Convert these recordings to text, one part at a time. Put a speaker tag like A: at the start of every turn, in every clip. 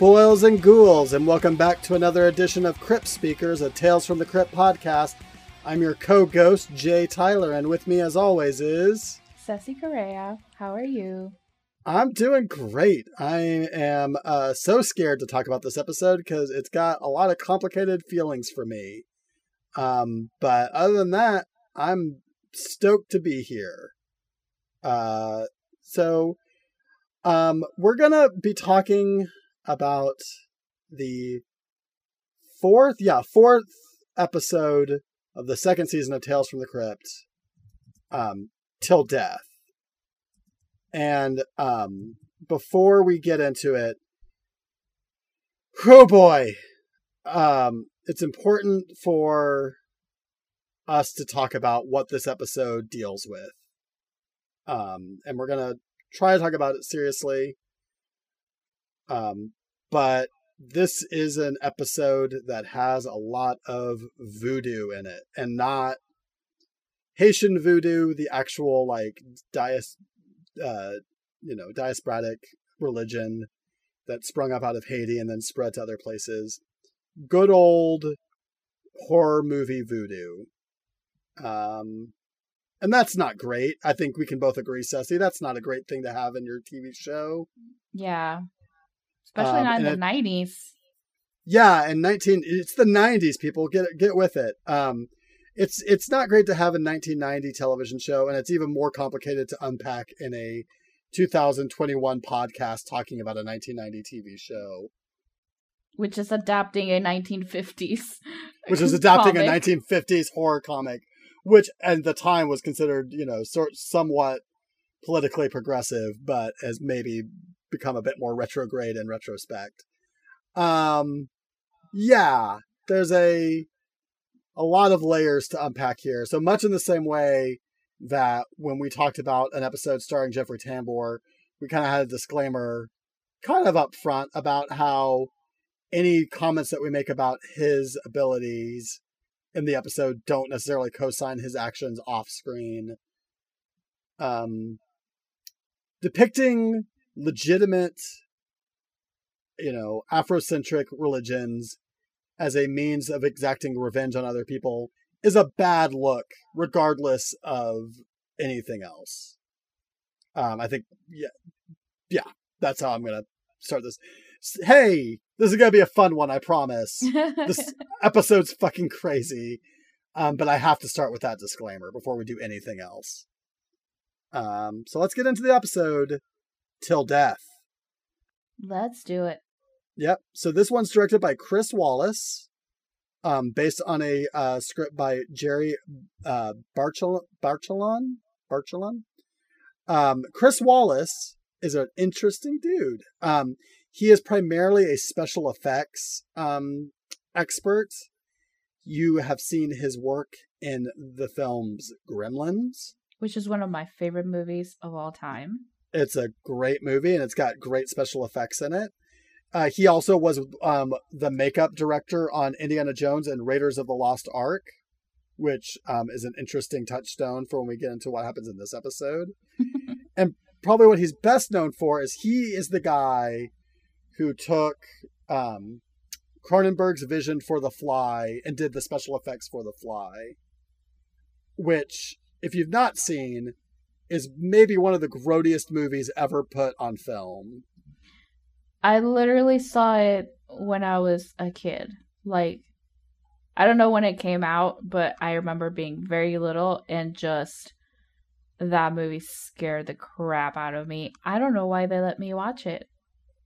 A: Boils and ghouls, and welcome back to another edition of Crypt Speakers, a Tales from the Crypt podcast. I'm your co ghost, Jay Tyler, and with me, as always, is.
B: Ceci Correa. How are you?
A: I'm doing great. I am uh, so scared to talk about this episode because it's got a lot of complicated feelings for me. Um, but other than that, I'm stoked to be here. Uh, so, um, we're gonna be talking about the fourth, yeah, fourth episode of the second season of Tales from the Crypt, um, till death. And um, before we get into it, oh boy, um, it's important for us to talk about what this episode deals with. Um, and we're gonna try to talk about it seriously. Um, but this is an episode that has a lot of voodoo in it, and not Haitian voodoo, the actual like dias, uh, you know, diasporic religion that sprung up out of Haiti and then spread to other places. Good old horror movie voodoo. Um, and that's not great. I think we can both agree, Ceci. That's not a great thing to have in your TV show.
B: Yeah. Especially um, not in the nineties.
A: Yeah, and nineteen it's the nineties, people. Get get with it. Um it's it's not great to have a 1990 television show, and it's even more complicated to unpack in a 2021 podcast talking about a 1990 TV show.
B: Which is adapting a 1950s.
A: Which is adapting comic. a 1950s horror comic which at the time was considered, you know, sort somewhat politically progressive, but as maybe become a bit more retrograde in retrospect. Um, yeah, there's a a lot of layers to unpack here. So much in the same way that when we talked about an episode starring Jeffrey Tambor, we kind of had a disclaimer kind of up front about how any comments that we make about his abilities in the episode don't necessarily co-sign his actions off screen. Um, depicting legitimate, you know, Afrocentric religions as a means of exacting revenge on other people is a bad look, regardless of anything else. Um, I think, yeah, yeah, that's how I'm gonna start this. Hey, this is gonna be a fun one, I promise. this episode's fucking crazy. Um, but I have to start with that disclaimer before we do anything else. Um, so let's get into the episode till death.
B: Let's do it.
A: Yep. So this one's directed by Chris Walas, um, based on a uh, script by Jeri uh, Barchel- Barchelon. Barchelon. Um, Chris Walas is an interesting dude. Um, he is primarily a special effects um, expert. You have seen his work in the films Gremlins,
B: which is one of my favorite movies of all time.
A: It's a great movie and it's got great special effects in it. Uh, he also was um, the makeup director on Indiana Jones and Raiders of the Lost Ark, which um, is an interesting touchstone for when we get into what happens in this episode. and probably what he's best known for is he is the guy who took um, Cronenberg's vision for The Fly and did the special effects for The Fly, which, if you've not seen, is maybe one of the grodiest movies ever put on film.
B: I literally saw it when I was a kid. Like, I don't know when it came out, but I remember being very little and just that movie scared the crap out of me. I don't know why they let me watch it.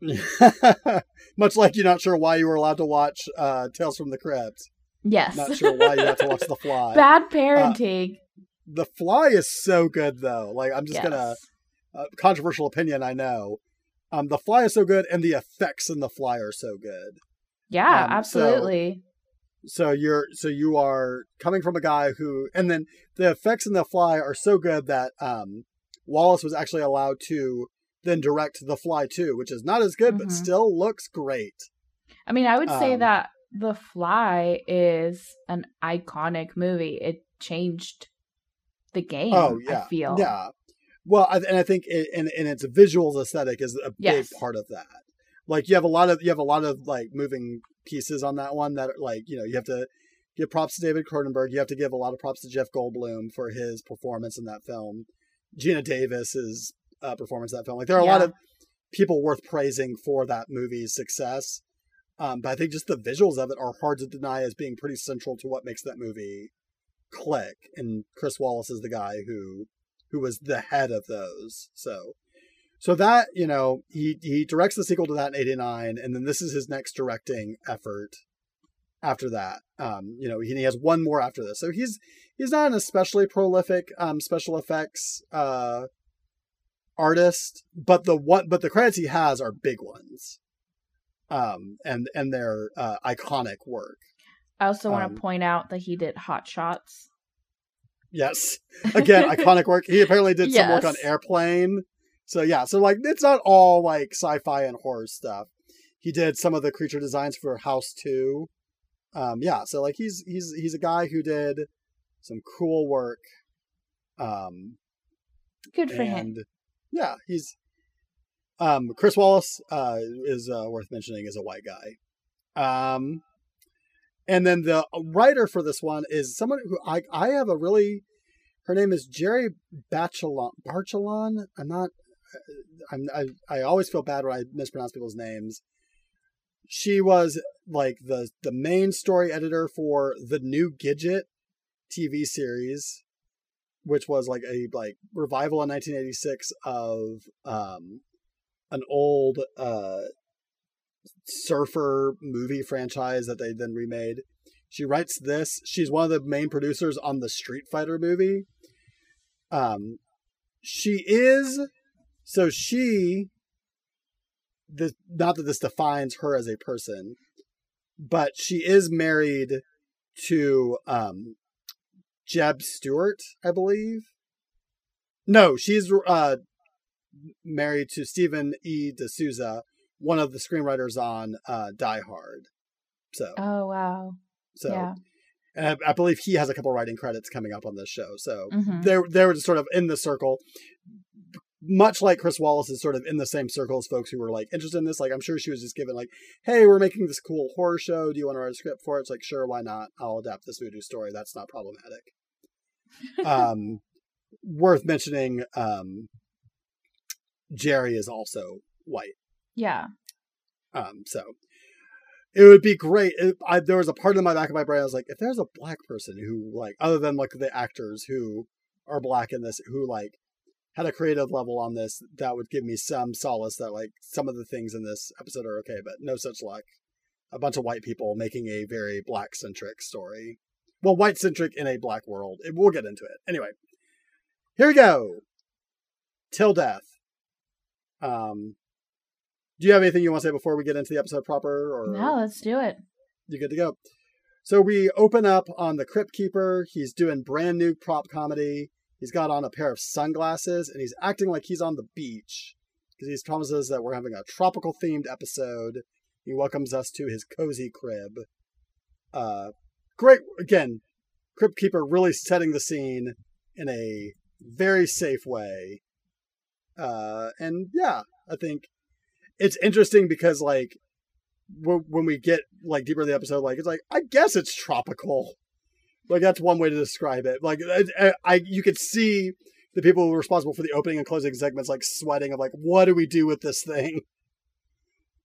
A: Much like you're not sure why you were allowed to watch uh, Tales from the Crypt.
B: Yes.
A: Not sure why you have to watch The Fly.
B: Bad uh, parenting. Uh,
A: the Fly is so good, though. Like, I'm just yes. gonna uh, controversial opinion. I know. Um, the Fly is so good, and the effects in the Fly are so good.
B: Yeah, um, absolutely.
A: So, so you're so you are coming from a guy who, and then the effects in the Fly are so good that um, Walas was actually allowed to then direct The Fly too, which is not as good, mm-hmm. but still looks great.
B: I mean, I would say um, that The Fly is an iconic movie. It changed the game. Oh yeah, I feel
A: yeah. Well, and I think it, and, and its visuals aesthetic is a yes. big part of that. like you have a lot of you have a lot of like moving pieces on that one that like you know you have to give props to David Cronenberg. You have to give a lot of props to Jeff Goldblum for his performance in that film. Geena Davis's uh, performance in that film. Like there are a lot of people worth praising for that movie's success. Um, but I think just the visuals of it are hard to deny as being pretty central to what makes that movie click. And Chris Walas is the guy who who was the head of those. So so that, you know, he he directs the sequel to that in 89 and then this is his next directing effort after that. Um, you know, he, he has one more after this. So he's he's not an especially prolific um special effects uh artist, but the one but the credits he has are big ones. Um and and they're uh iconic work.
B: I also want
A: Um,
B: to point out that he did Hot Shots.
A: Yes. Again, iconic work. He apparently did some work on Airplane. So yeah, so like it's not all like sci-fi and horror stuff. He did some of the creature designs for House 2. Um yeah, so like he's he's he's a guy who did some cool work. Um
B: Good for him.
A: yeah, he's um Chris Walas uh is uh, worth mentioning as a white guy. Um and then the writer for this one is someone who I I have a really her name is Jeri Bachelon Barchelon. I'm not I'm I, I always feel bad when I mispronounce people's names. She was like the the main story editor for the new Gidget TV series which was like a like revival in 1986 of um an old uh surfer movie franchise that they then remade. She writes this. She's one of the main producers on the Street Fighter movie. Um she is so she the not that this defines her as a person, but she is married to um Jeb Stuart, I believe. No, she's uh, married to Stephen E. D'Souza, one of the screenwriters on uh, Die Hard. So,
B: Oh wow.
A: so,
B: yeah.
A: and I, I believe he has a couple writing credits coming up on this show. So
B: hmm
A: they they were just sort of in the circle, much like Chris Walas is sort of in the same circle as folks who were like interested in this. Like I'm sure she was just given like, hey, we're making this cool horror show. Do you want to write a script for it? It's like, sure, why not? I'll adapt this voodoo story. That's not problematic. um, worth mentioning, um, Jeri is also white.
B: Yeah.
A: Um, so it would be great. If I, there was a part in my back of my brain. I was like, if there's a black person who like, other than like the actors who are black in this, who like had a creative level on this, that would give me some solace that like some of the things in this episode are okay, but no such luck. A bunch of white people making a very black centric story. Well, white centric in a black world. It, we'll get into it. Anyway, here we go. Till death. Um, do you have anything you want to say before we get into the episode proper? Or
B: No, let's do it.
A: you good to go? So we open up on the Crypt Keeper. He's doing brand new prop comedy. He's got on a pair of sunglasses and he's acting like he's on the beach because he promises that we're having a tropical themed episode. He welcomes us to his cozy crib. Uh, great again. Crypt Keeper really setting the scene in a very safe way. Uh, and yeah, I think it's interesting because like when when we get like deeper in the episode, like it's like I guess it's tropical. Like that's one way to describe it. Like I, I you could see the people who were responsible for the opening and closing segments like sweating of like what do we do with this thing?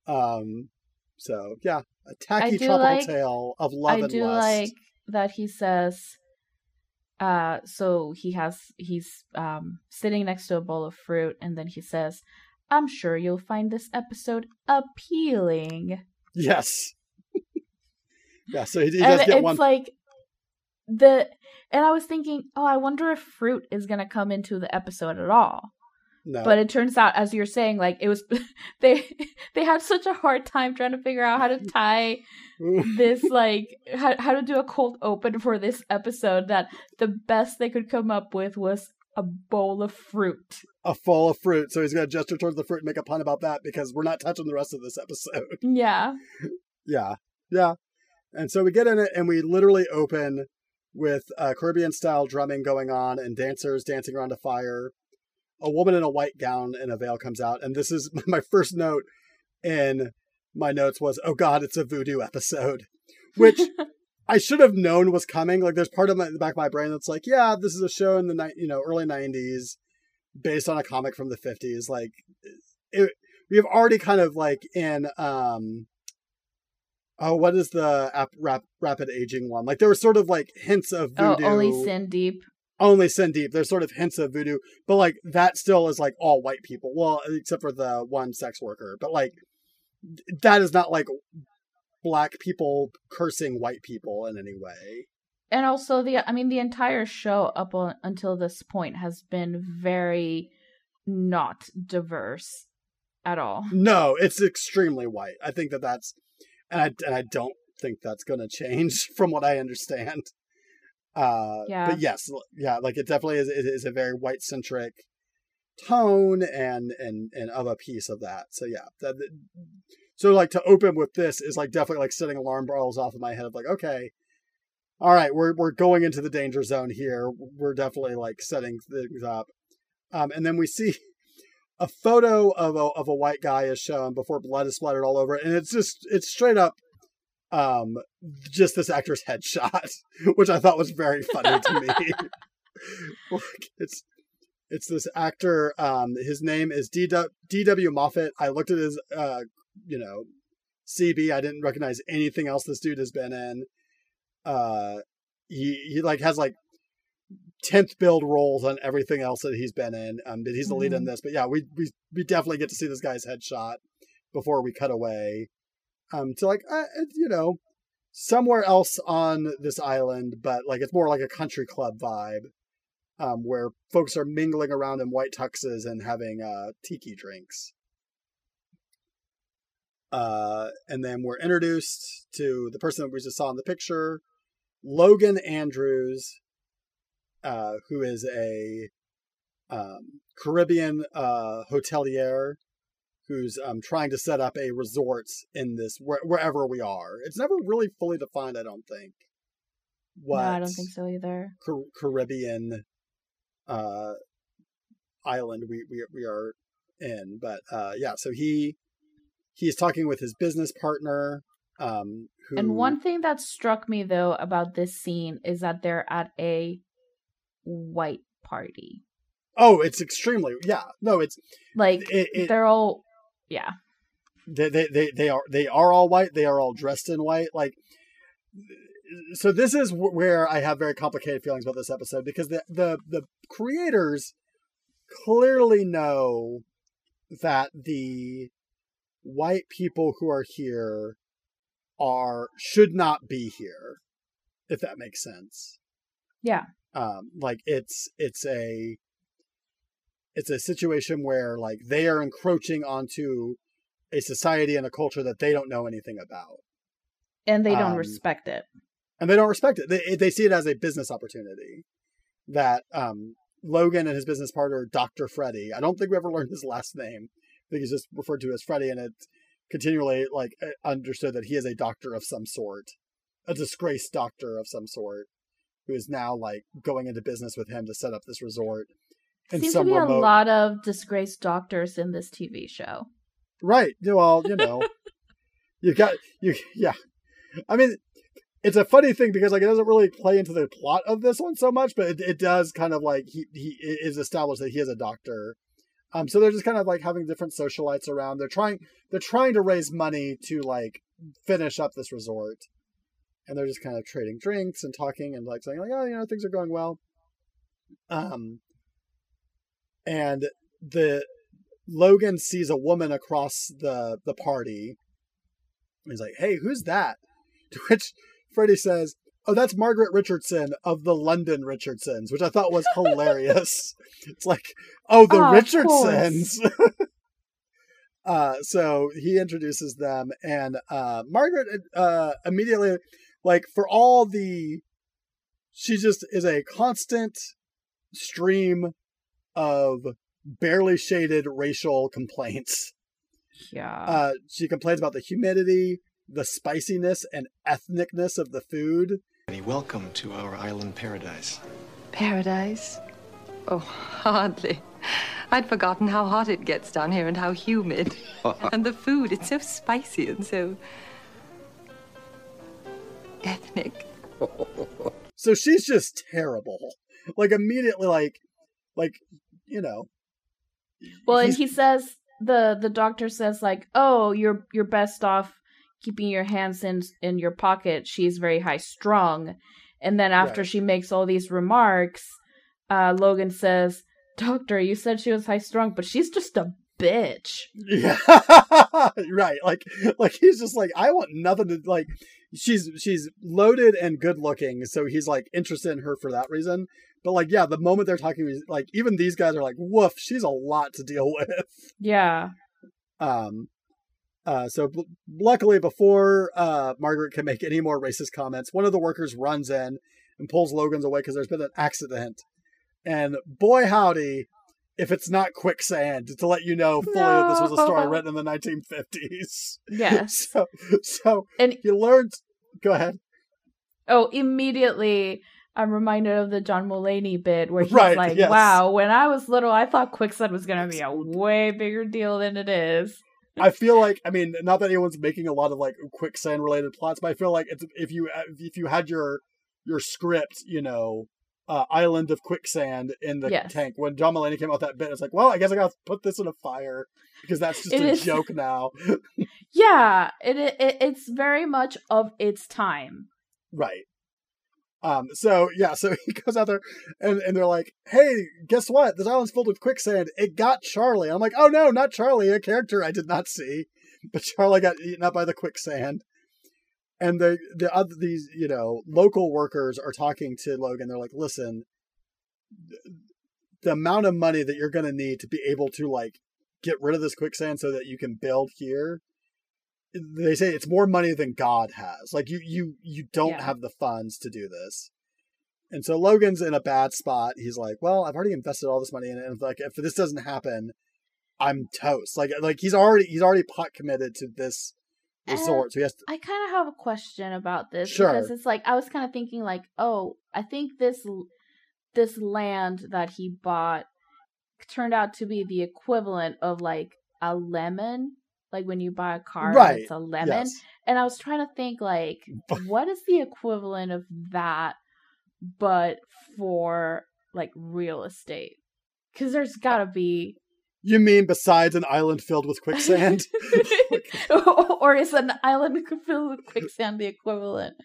A: Um. So yeah, a tacky tropical
B: like-
A: tale of love
B: I
A: and
B: do
A: lust.
B: like that he says uh so he has he's um sitting next to a bowl of fruit and then he says i'm sure you'll find this episode appealing
A: Yes. yeah. So he, he
B: and
A: does get
B: it's
A: one.
B: like the and i was thinking oh i wonder if fruit is gonna come into the episode at all
A: no.
B: but it turns out as you're saying like it was they they had such a hard time trying to figure out how to tie this like how, how to do a cold open for this episode that the best they could come up with was a bowl of fruit
A: a full of fruit. So he's going to gesture towards the fruit and make a pun about that because we're not touching the rest of this episode.
B: yeah
A: Yeah. Yeah. And so we get in it and we literally open with uh, Caribbean style drumming going on and dancers dancing around a fire. A woman in a white gown and a veil comes out. And this is my first note. in my notes was, "Oh God, it's a voodoo episode," which I should have known was coming. Like, there's part of my, the back of my brain that's like, "Yeah, this is a show in the ni- you know early '90s, based on a comic from the '50s." Like, it, we have already kind of like in um, oh, what is the ap- rap- rapid aging one? Like, there were sort of like hints of voodoo.
B: Oh, only sin deep.
A: only sin deep there's sort of hints of voodoo but like that still is like all white people well except for the one sex worker but like that is not like black people cursing white people in any way
B: And also the I mean the entire show up on, until this point has been very not diverse at all.
A: no it's extremely white i think that that's and i and i don't think that's going to change from what i understand uh
B: Yeah.
A: but yes yeah like it definitely is it is a very white centric tone and and and of a piece of that so yeah that, that- so like to open with this is like definitely like setting alarm bells off in my head of like okay all right we're we're going into the danger zone here. We're definitely like setting things up. Um and then we see a photo of a of a white guy is shown before blood is splattered all over it and it's just it's straight up um just this actor's headshot which i thought was very funny to me. Like, it's it's this actor um his name is dw moffett. I looked at his uh you know cb i didn't recognize anything else this dude has been in. Uh he he like has like 10th build roles on everything else that he's been in um but he's the lead in
B: Mhm.
A: this but yeah we we we definitely get to see this guy's headshot before we cut away. Um to like uh, you know somewhere else on this island but like it's more like a country club vibe um where folks are mingling around in white tuxes and having uh tiki drinks uh and then we're introduced to the person that we just saw in the picture logan andrews uh who is a um caribbean uh hotelier who's um, trying to set up a resort in this where, wherever we are. It's never really fully defined, I don't think. What
B: No, I don't think so either.
A: Car- Caribbean uh, island we, we we are in, but uh, yeah. So he he's talking with his business partner. Um, who,
B: And one thing that struck me though about this scene is that they're at a white party.
A: oh, it's extremely yeah. No, it's
B: Like
A: it, it,
B: they're all yeah.
A: they, they they they are they are all white they are all dressed in white like so this is where i have very complicated feelings about this episode because the the the creators clearly know that the white people who are here are should not be here if that makes sense
B: Yeah.
A: um like it's it's a it's a situation where like they are encroaching onto a society and a culture that they don't know anything about
B: And they don't
A: Um,
B: respect it.
A: and they don't respect it they, they see it as a business opportunity that um logan and his business partner dr freddy i don't think we ever learned his last name think he's just referred to as freddy and it's continually like uh, understood that he is a doctor of some sort a disgraced doctor of some sort who is now like going into business with him to set up this resort in
B: Seems to be
A: remote
B: a lot of disgraced doctors in this TV show.
A: Right. Well, you know, you got you. Yeah. I mean, it's a funny thing because like it doesn't really play into the plot of this one so much, but it, it does kind of like he he is established that he is a doctor. Um, so they're just kind of like having different socialites around. They're trying they're trying to raise money to like finish up this resort, and they're just kind of trading drinks and talking and like saying like oh you know things are going well. Um, and the Logan sees a woman across the the party. He's like, "Hey, who's that?" To which Freddie says, "Oh, that's Margaret Richardson of the London Richardsons," which I thought was hilarious. it's like, "Oh, the
B: Oh,
A: Richardsons." uh, so he introduces them, and uh, Margaret uh, immediately, like, for all the, she just is a constant stream of barely shaded racial complaints.
B: Yeah.
A: Uh, she complains about the humidity, the spiciness, and ethnicness of the food.
C: Welcome to our island paradise.
D: Paradise? Oh, hardly.
C: I'd forgotten how hot it gets down here and how humid. and the food, it's so spicy and so ethnic.
A: So she's just terrible. Like immediately like like you know.
B: Well, and he says the the doctor says like, "Oh, you're you're best off keeping your hands in in your pocket. She's very high strung." And then after
A: Right.
B: she makes all these remarks, uh, Logan says, "Doctor, you said she was high strung, but she's just a bitch."
A: Yeah. right. Like like he's just like I want nothing to like she's she's loaded and good looking, so he's like interested in her for that reason. But like yeah, the moment they're talking like even these guys are like, woof, she's a lot to deal with.
B: Yeah.
A: Um uh so b- luckily before uh Margaret can make any more racist comments, one of the workers runs in and pulls Logan's away because there's been an accident. And boy howdy, if it's not quicksand, to let you know fully that this was a story written in the 1950s.
B: Yes.
A: So, so
B: And
A: you learned. Go ahead.
B: oh, immediately I'm reminded of the John Mulaney bit where he's
A: Right,
B: like,
A: yes.
B: "Wow, when I was little, I thought quicksand was going to be a way bigger deal than it is."
A: I feel like, I mean, not that anyone's making a lot of like quicksand related plots, but I feel like it's, if you if you had your your script, you know, uh, island of quicksand in the
B: Yes.
A: tank. When John Mulaney came out that bit, it's like, well, I guess I got to put this in a fire because that's just
B: It
A: a
B: is-
A: joke now,
B: Yeah, it, it it's very much of its time.
A: right? Um. So yeah. So he goes out there, and and they're like, "Hey, guess what? This island's filled with quicksand. It got Charlie." I'm like, "Oh no, not Charlie! A character I did not see, but Charlie got eaten up by the quicksand." And the the other these you know local workers are talking to Logan. They're like, "Listen, the amount of money that you're going to need to be able to like get rid of this quicksand so that you can build here." They say it's more money than God has. Like you, you, you don't
B: Yeah.
A: have the funds to do this. And so Logan's in a bad spot. He's like, "Well, I've already invested all this money in it, and like if this doesn't happen, I'm toast." Like, like he's already he's already pot committed to this resort, so he has to.
B: I kind of have a question about this
A: Sure.
B: because it's like I was kind of thinking like, oh, I think this this land that he bought turned out to be the equivalent of like a lemon, like when you buy a car, and
A: Right,
B: it's a lemon.
A: Yes.
B: And I was trying to think like, what is the equivalent of that, but for like real estate? Because there's uh, gotta be,
A: You mean besides an island filled with quicksand?
B: or is an island filled with quicksand the equivalent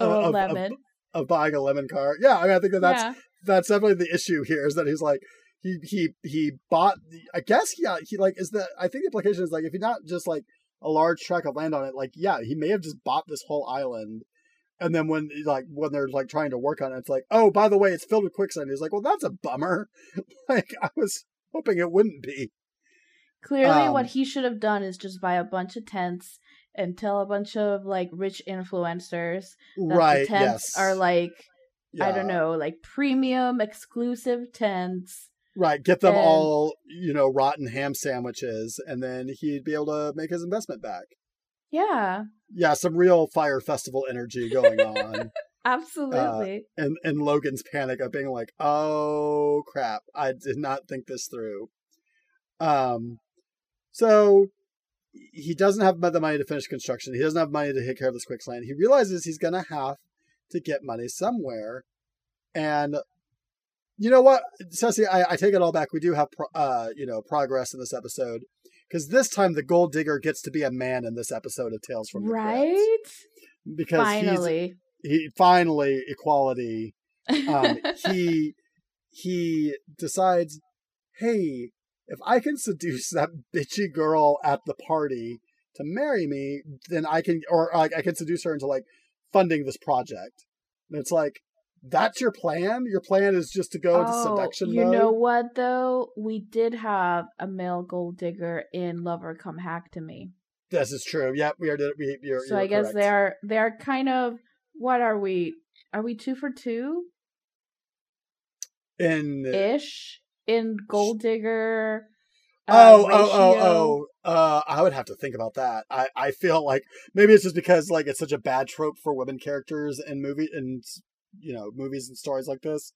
B: of
A: Of-
B: a
A: of- of-
B: lemon?
A: of buying a lemon car? Yeah, I mean, I think that that's
B: yeah.
A: that's definitely the issue here is that he's like he he he bought I guess yeah he like is the I think the implication is like if he not just like a large tract of land on it like yeah he may have just bought this whole island and then when like when they're like trying to work on it it's like oh by the way it's filled with quicksand. He's like well that's a bummer. Like I was hoping it wouldn't be.
B: Clearly,
A: Um,
B: what he should have done is just buy a bunch of tents and tell a bunch of like rich influencers that
A: right
B: the tents
A: yes.
B: are like I don't know, like premium exclusive tents.
A: Right get them
B: and-
A: all you know rotten ham sandwiches and then he'd be able to make his investment back
B: Yeah,
A: yeah some real fire festival energy going on
B: absolutely.
A: and and Logan's panic of being like, "Oh crap, I did not think this through." Um, so he doesn't have the money to finish construction. He doesn't have money to take care of this quicksand. He realizes he's gonna have to get money somewhere, and you know what, Ceci, I, I take it all back. We do have pro- uh, you know progress in this episode because this time the gold digger gets to be a man in this episode of Tales from the Crypt.
B: right?
A: because
B: Finally.
A: he finally equality um, he he decides hey if i can seduce that bitchy girl at the party to marry me then i can or like i can seduce her into like funding this project and it's like that's your plan your plan is just to go into
B: oh,
A: seduction
B: you
A: mode
B: know what though? We did have a male gold digger in Lover Come Hack to Me.
A: this is true yep we are we, you're,
B: so
A: you're
B: I guess
A: correct.
B: they are they are kind of what are we? Are we two for two
A: in
B: ish in gold digger? uh,
A: Oh, oh, oh, oh. Uh, I would have to think about that. I, I feel like maybe it's just because like it's such a bad trope for women characters in movie and you know movies and stories like this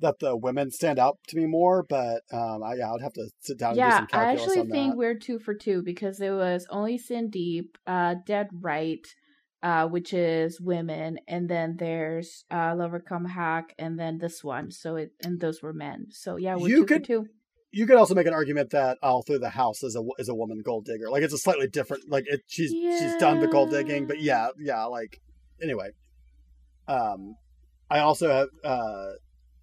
A: that the women stand out to me more, but um, I, yeah, I'd have to sit down
B: yeah,
A: and do some
B: I actually think
A: that.
B: we're two for two because it was only Sin Deep, uh, Dead Right, uh, which is women, and then there's uh, Lover Come Hack, and then this one. So it and those were men. So yeah, we're
A: You
B: two
A: could-
B: for two.
A: You could also make an argument that all through the house is a is a woman gold digger. Like it's a slightly different. Like it, she's she's done the gold digging, but yeah, yeah. Like anyway, um, I also have uh,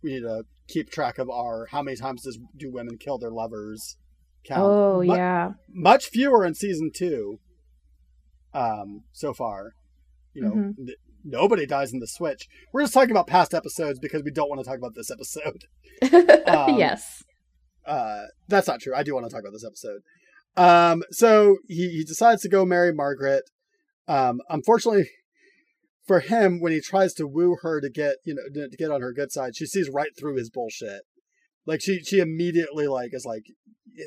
A: we need to keep track of our how many times does do women kill their lovers count.
B: Oh
A: Mu-
B: yeah,
A: much fewer in season two. Um, so far, you know,
B: Mhm.
A: n- nobody dies in the switch. We're just talking about past episodes because we don't want to talk about this episode. Um,
B: yes.
A: Uh, that's not true. I do want to talk about this episode. Um, so he, he decides to go marry Margaret. Um, unfortunately for him, when he tries to woo her to get you know to get on her good side, she sees right through his bullshit. Like she she immediately like is like,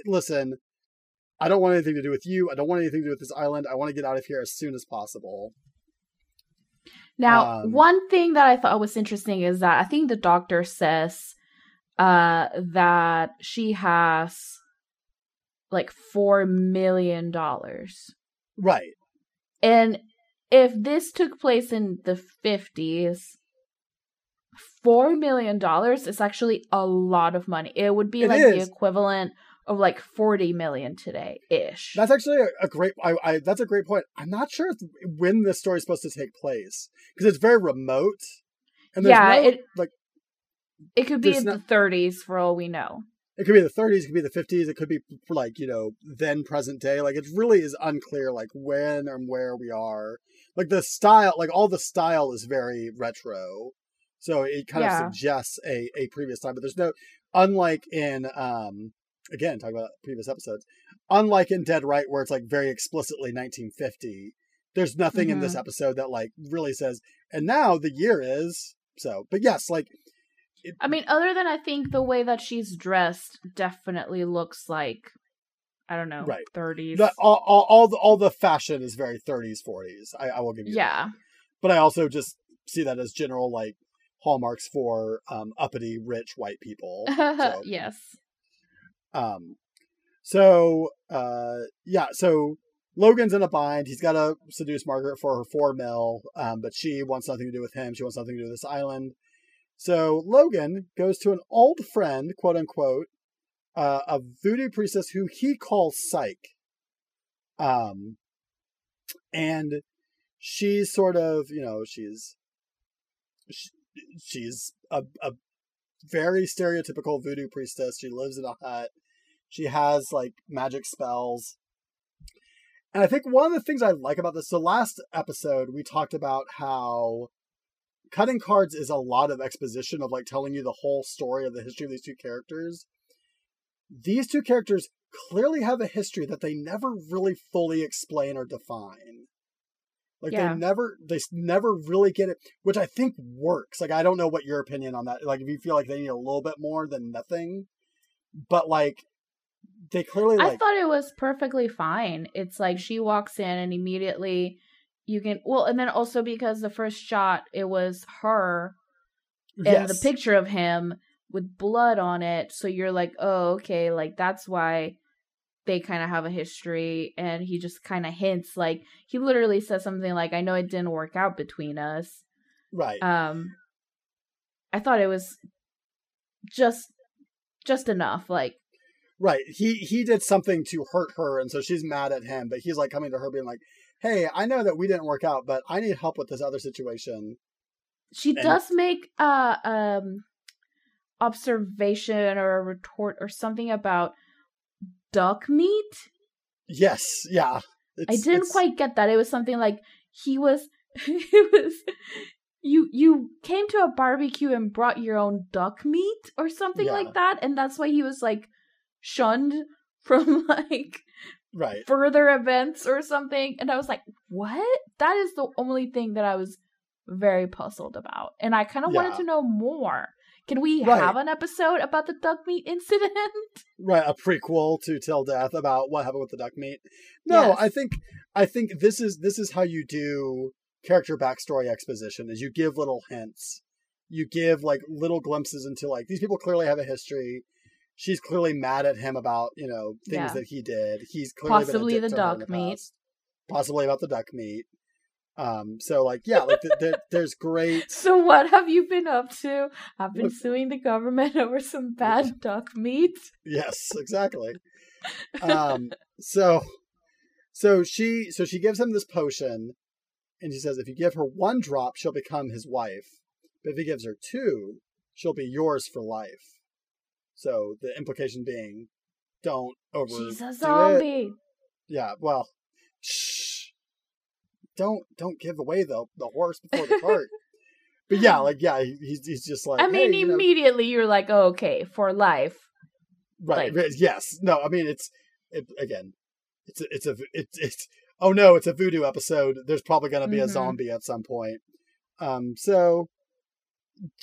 A: listen, I don't want anything to do with you. I don't want anything to do with this island. I want to get out of here as soon as possible.
B: Now,
A: Um,
B: one thing that I thought was interesting is that I think the doctor says uh that she has like 4 million dollars.
A: Right.
B: And if this took place in the 50s, 4 million dollars is actually a lot of money. It would be
A: It
B: like the equivalent of like 40 million today ish.
A: That's actually a, a great. I, I that's a great point. I'm not sure if, when this story is supposed to take place because it's very remote. And there's
B: Yeah,
A: no,
B: it-
A: like
B: it could be in
A: not-
B: the 30s for all we know.
A: It could be the 30s, it could be the 50s, it could be like you know then present day. Like it really is unclear like when and where we are. Like the style, like all the style is very retro, so it kind
B: Yeah.
A: of suggests a a previous time. But there's no unlike in um again talking about previous episodes, unlike in Dead Right where it's like very explicitly 1950. There's nothing in this
B: Mhm.
A: episode that like really says, and now the year is so. But yes, like it,
B: I mean, other than I think the way that she's dressed definitely looks like I don't know,
A: Right.
B: 30s.
A: the, all, all, all the all the fashion is very 30s 40s I, I will give you that.
B: yeah.
A: but i also just see that as general like hallmarks for um uppity rich white people so,
B: yes.
A: um so uh yeah so logan's in a bind he's got to seduce margaret for her four mil um but she wants nothing to do with him she wants nothing to do with this island so logan goes to an old friend quote unquote uh, a voodoo priestess who he calls psyche um and she's sort of you know she's sh- she's a, a very stereotypical voodoo priestess. She lives in a hut. She has like magic spells. And i think one of the things i like about this so last episode we talked about how cutting cards is a lot of exposition of like telling you the whole story of the history of these two characters these two characters clearly have a history that they never really fully explain or define like
B: Yeah.
A: they never they never really get it which i think works like i don't know what your opinion on that like if you feel like they need a little bit more than nothing but like they clearly
B: I thought it was perfectly fine. It's like she walks in and immediately you can well and then also because the first shot it was her and the picture of him with blood on it. So you're like oh okay like that's why they kind of have a history. And he just kind of hints like he literally says something like i know it didn't work out between us.
A: Right.
B: Um i thought it was just just enough like
A: right. He he did something to hurt her and so she's mad at him but he's like coming to her being like hey i know that we didn't work out but i need help with this other situation
B: she
A: And-
B: does make a um observation or a retort or something about duck meat
A: yes yeah
B: I didn't
A: it's-
B: quite get that. It was something like he was it was you you came to a barbecue and brought your own duck meat or something
A: Yeah.
B: like that and that's why he was like shunned from like
A: right
B: further events or something and I was like, "What?" That is the only thing that I was very puzzled about. And I kind of
A: Yeah.
B: wanted to know more. Can we
A: Right.
B: have an episode about the duck meat incident?
A: right a prequel to till death about what happened with the duck meat no
B: Yes.
A: i think i think this is this is how you do character backstory exposition is you give little hints you give like little glimpses into like these people clearly have a history. She's clearly mad at him about you know things
B: Yeah.
A: that he did. He's clearly
B: Possibly the
A: to her in
B: duck meat.
A: past. Possibly about the duck meat. Um. So like yeah, like th- th- there's great.
B: So what have you been up to? I've been suing the government over some bad duck meat.
A: Yes, exactly. Um. So, so she so she gives him this potion, and she says if you give her one drop, she'll become his wife. But if he gives her two, she'll be yours for life. So the implication being, don't over.
B: She's a
A: It.
B: zombie.
A: Yeah. Well, shh. Don't don't give away the the horse before the cart. but yeah, like yeah, he, he's he's just like.
B: I mean,
A: hey, you know,
B: immediately you're like, oh, okay, for life.
A: Right.
B: Like-
A: yes. No. I mean, it's it, again. It's a, it's a it's it's. Oh no! It's a voodoo episode. There's probably going to be a
B: Mhm.
A: zombie at some point. Um. So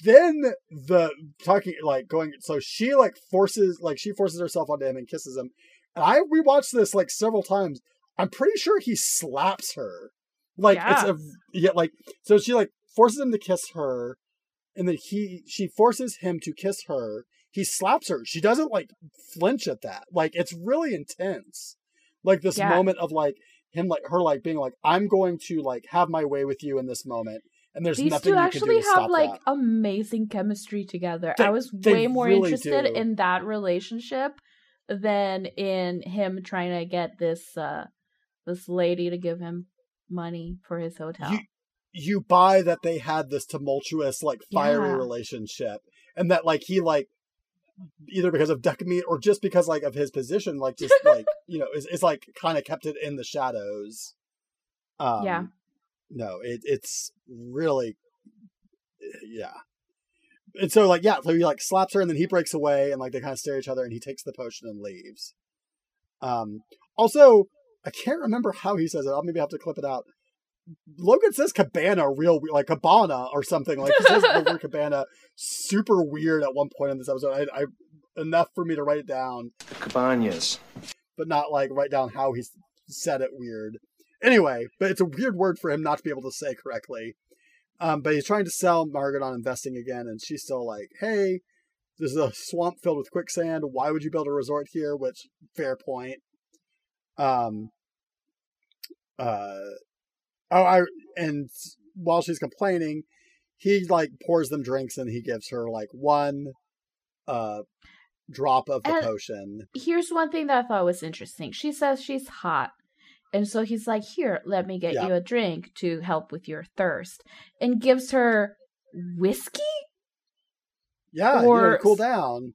A: then the talking like going. So she like forces like she forces herself onto him and kisses him. And I rewatched this like several times. I'm pretty sure he slaps her. Like it's a yeah. Like so she like forces him to kiss her, and then he she forces him to kiss her he slaps her. She doesn't like flinch at that. Like it's really intense. Like this
B: Yeah.
A: moment of like him like her like being like I'm going to like have my way with you in this moment and there's
B: These
A: nothing
B: two
A: you can do
B: actually have like
A: that.
B: amazing chemistry together.
A: They-
B: I was way more
A: really
B: interested
A: do.
B: in that relationship than in him trying to get this uh this lady to give him money for his hotel.
A: You you buy that they had this tumultuous like fiery
B: Yeah.
A: relationship and that like he like either because of duck meat or just because like of his position like just like you know is, is like kind of kept it in the shadows um
B: Yeah.
A: No it it's really yeah and so like yeah so he like slaps her and then he breaks away and like they kind of stare at each other and he takes the potion and leaves um also i can't remember how he says it i'll maybe have to clip it out Logan says cabana real like cabana or something like he says the word cabana super weird at one point in this episode. I, I enough for me to write it down,
D: Cabanas.
A: but not like write down how he said it weird. Anyway, but it's a weird word for him not to be able to say correctly. Um, but he's trying to sell Margaret on investing again, and she's still like, "Hey, this is a swamp filled with quicksand. Why would you build a resort here?" Which fair point. Um. Uh. Oh, I and while she's complaining, he like pours them drinks and he gives her like one uh drop of the
B: And-
A: potion.
B: Here's one thing that I thought was interesting. She says she's hot. And so he's like, Here, let me get
A: Yeah.
B: you a drink to help with your thirst. And gives her whiskey?
A: Yeah,
B: Or
A: to cool down.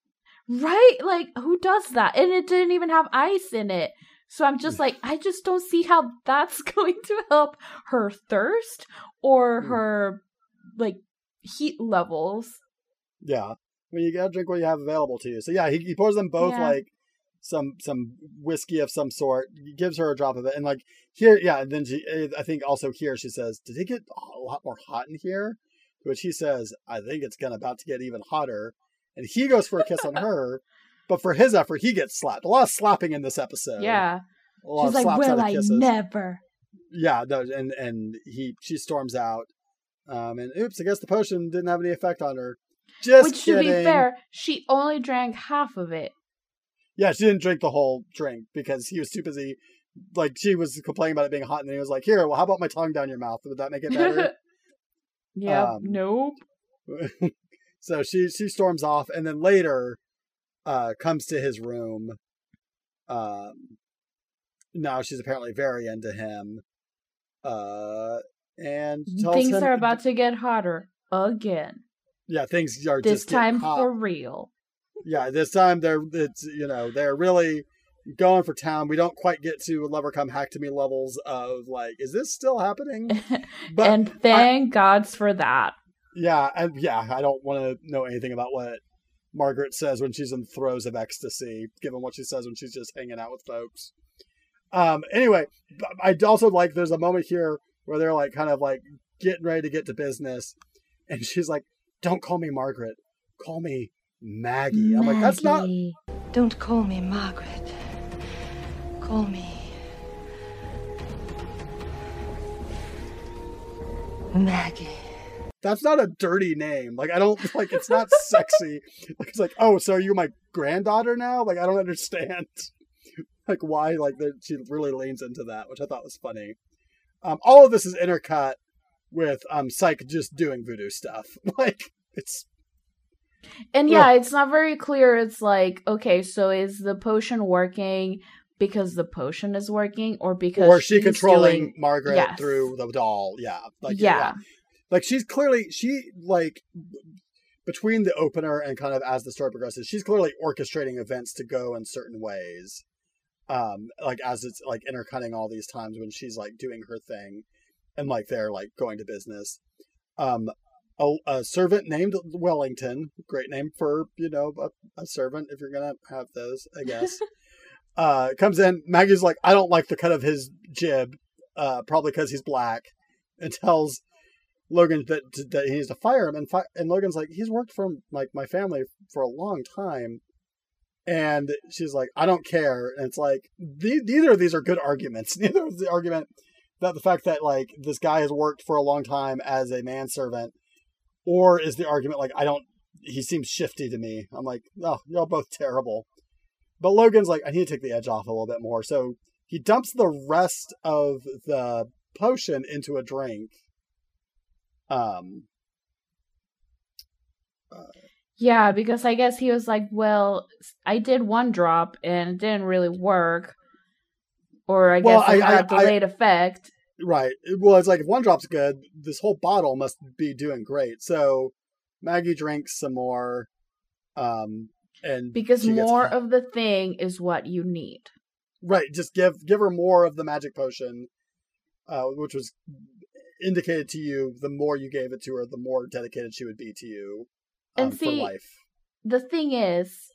B: Right? Like, who does that? And it didn't even have ice in it. So I'm just like, I just don't see how that's going to help her thirst or
A: Mm.
B: her, like, heat levels.
A: Yeah. I mean, you gotta drink what you have available to you. So yeah, he, he pours them both
B: Yeah.
A: like some some whiskey of some sort. Gives her a drop of it, and like here, yeah. And then she, eh, I think also here she says, "Did it get a lot more hot in here?" To which he says, "I think it's gonna about to get even hotter." And he goes for a kiss on her, but for his effort, he gets slapped. A lot of slapping in this episode.
B: yeah. She's like, Will I
A: kisses.
B: never?
A: Yeah, no, and and he she storms out, um, and oops, I guess the potion didn't have any effect on her. Just
B: Which, to be fair, she only drank half of it.
A: Yeah, she didn't drink the whole drink because he was too busy. Like she was complaining about it being hot, and then he was like, "Here, well, how about my tongue down your mouth? Would that make it better?"
B: yeah.
A: Um,
B: nope.
A: so she she storms off, and then later, uh, comes to his room. Um, now she's apparently very into him. Uh, and tells
B: Things
A: him,
B: are about to get hotter again.
A: Yeah, things are
B: This
A: just
B: time for real.
A: Yeah this time they're it's you know they're really going for town. We don't quite get to lover come hack to me levels of like is this still happening? But
B: and thank gods for that.
A: yeah and yeah i don't want to know anything about what margaret says when she's in throes of ecstasy given what she says when she's just hanging out with folks. Um anyway i also like there's a moment here where they're like kind of like getting ready to get to business and she's like don't call me margaret. Call me maggie i'm like that's not.
C: Don't call me Margaret. Call me. Maggie.
A: that's not a dirty name. Like I don't like it's not sexy. Like it's like, oh, so you're my granddaughter now? Like I don't understand. like why like she really leans into that, which I thought was funny. Um, all of this is intercut with um Psyche just doing voodoo stuff. Like it's
B: and yeah, ugh. it's not very clear. It's like, okay, so is the potion working because the potion is working, or because
A: or she controlling doing... Margaret yes. through the doll? Yeah, like yeah. yeah, like she's clearly she like between the opener and kind of as the story progresses, she's clearly orchestrating events to go in certain ways. Um, like as it's like intercutting all these times when she's like doing her thing, and like they're like going to business. Um, a, a servant named Wellington, great name for you know a, a servant if you're gonna have those, I guess. uh, comes in. Maggie's like, I don't like the cut of his jib, uh, probably because he's black, and tells Logan that that he needs to fire him. And fi- and Logan's like, he's worked for like my family for a long time, and she's like, I don't care. And it's like the- neither of these are good arguments. Neither is the argument that the fact that like this guy has worked for a long time as a manservant, or is the argument like I don't. He seems shifty to me. I'm like, oh, y'all both terrible. But Logan's like, I need to take the edge off a little bit more. So he dumps the rest of the potion into a drink. Um.
B: Uh, yeah, because I guess he was like, well, I did one drop and it didn't really work. Or I guess well, it had a delayed I, effect.
A: Right. Well, it's like if one drop's good, this whole bottle must be doing great. So Maggie drinks some more. Um, and
B: because more gets... of the thing is what you need.
A: Right. Just give give her more of the magic potion, uh, which was indicated to you. The more you gave it to her, the more dedicated she would be to you. Um, and see,
B: the thing is,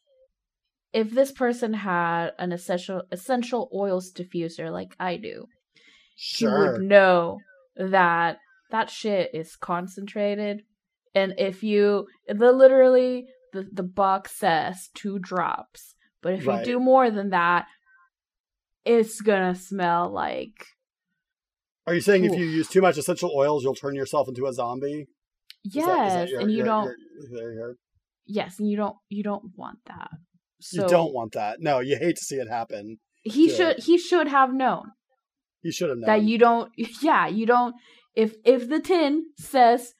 B: if this person had an essential essential oils diffuser like I do, sure. he would know that that shit is concentrated. And if you, the literally, the, the box says two drops. But if right. you do more than that, it's gonna smell like.
A: Are you saying Ooh. if you use too much essential oils, you'll turn yourself into a zombie?
B: Yes, that, that your, and you your, don't. Your, yes, and you don't. You don't want that.
A: So, you don't want that. No, you hate to see it happen.
B: He should. He should have known.
A: You should have known.
B: That you don't yeah, you don't if if the tin says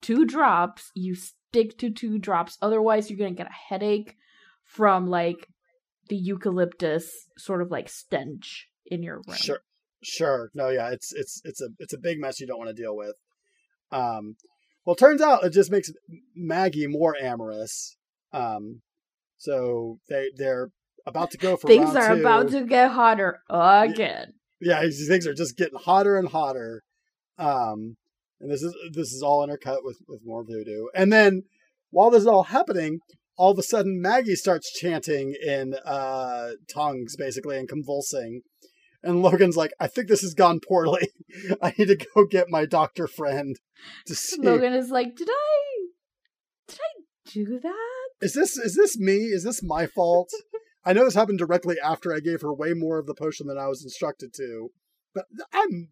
B: two drops, you stick to two drops. Otherwise you're gonna get a headache from like the eucalyptus sort of like stench in your room.
A: Sure. Sure. No, yeah, it's it's it's a it's a big mess you don't want to deal with. Um well turns out it just makes Maggie more amorous. Um so they they're about to go for
B: things
A: are
B: two. about to get hotter again
A: yeah, these things are just getting hotter and hotter. Um, and this is this is all intercut with with more voodoo. And then while this is all happening, all of a sudden Maggie starts chanting in uh, tongues, basically, and convulsing. And Logan's like, I think this has gone poorly. I need to go get my doctor friend to see.
B: Logan is like, Did I did I do that?
A: Is this is this me? Is this my fault? I know this happened directly after I gave her way more of the potion than I was instructed to, but I'm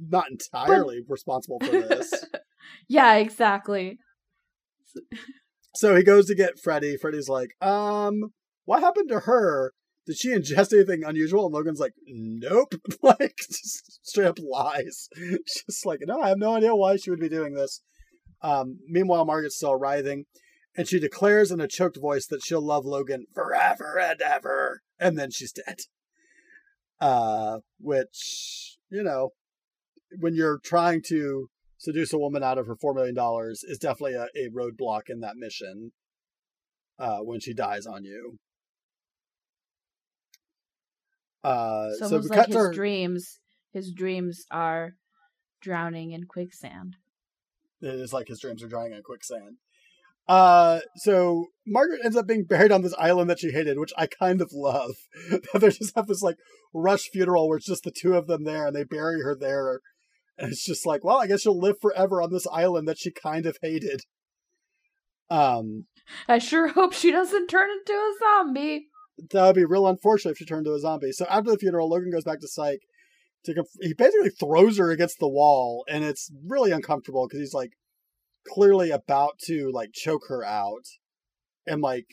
A: not entirely but... responsible for this.
B: yeah, exactly.
A: so he goes to get Freddy. Freddy's like, um, what happened to her? Did she ingest anything unusual? And Logan's like, nope. like, straight up lies. Just like, no, I have no idea why she would be doing this. Um, meanwhile, Margaret's still writhing and she declares in a choked voice that she'll love Logan forever and ever, and then she's dead. Uh, which you know, when you're trying to seduce a woman out of her four million dollars, is definitely a, a roadblock in that mission. Uh, when she dies on you. Uh,
B: so, so like his her... dreams, his dreams are drowning in quicksand.
A: It is like his dreams are drowning in quicksand. Uh, so Margaret ends up being buried on this island that she hated, which I kind of love. they just have this like rush funeral where it's just the two of them there, and they bury her there, and it's just like, well, I guess she'll live forever on this island that she kind of hated. Um,
B: I sure hope she doesn't turn into a zombie.
A: That would be real unfortunate if she turned into a zombie. So after the funeral, Logan goes back to Psyche. To conf- he basically throws her against the wall, and it's really uncomfortable because he's like, clearly about to like choke her out and like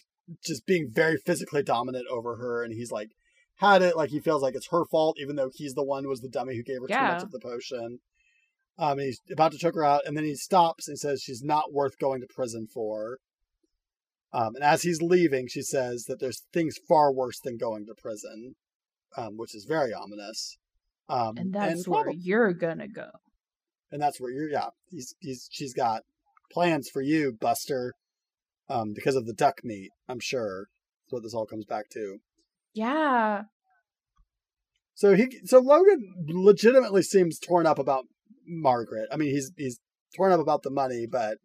A: just being very physically dominant over her and he's like had it like he feels like it's her fault even though he's the one who was the dummy who gave her too much of the potion. Um and he's about to choke her out and then he stops and says she's not worth going to prison for. Um and as he's leaving she says that there's things far worse than going to prison um which is very ominous. Um
B: and that's where
A: prob-
B: you're gonna go.
A: and that's where you're yeah he's he's she's got plans for you buster um because of the duck meat i'm sure that's what this all comes back to
B: Yeah.
A: so he so logan legitimately seems torn up about margaret i mean he's he's torn up about the money but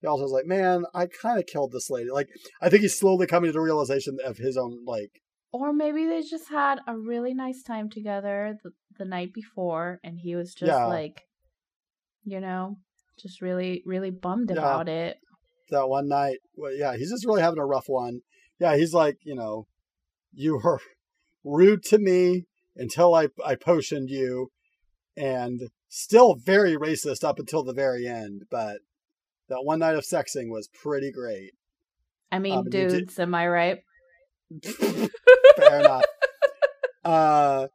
A: he also is like man i kind of killed this lady like i think he's slowly coming to the realization of his own like
B: Or maybe they just had a really nice time together the, the night before and he was just
A: Yeah.
B: like you know, just really really bummed
A: Yeah.
B: about it.
A: that one night. Well, yeah, he's just really having a rough one. Yeah, he's like, you know, you were rude to me until I I potioned you, and still very racist up until the very end. But that one night of sexing was pretty great.
B: I mean,
A: Um, you did-
B: dudes, am I right?
A: Fair enough. Uh,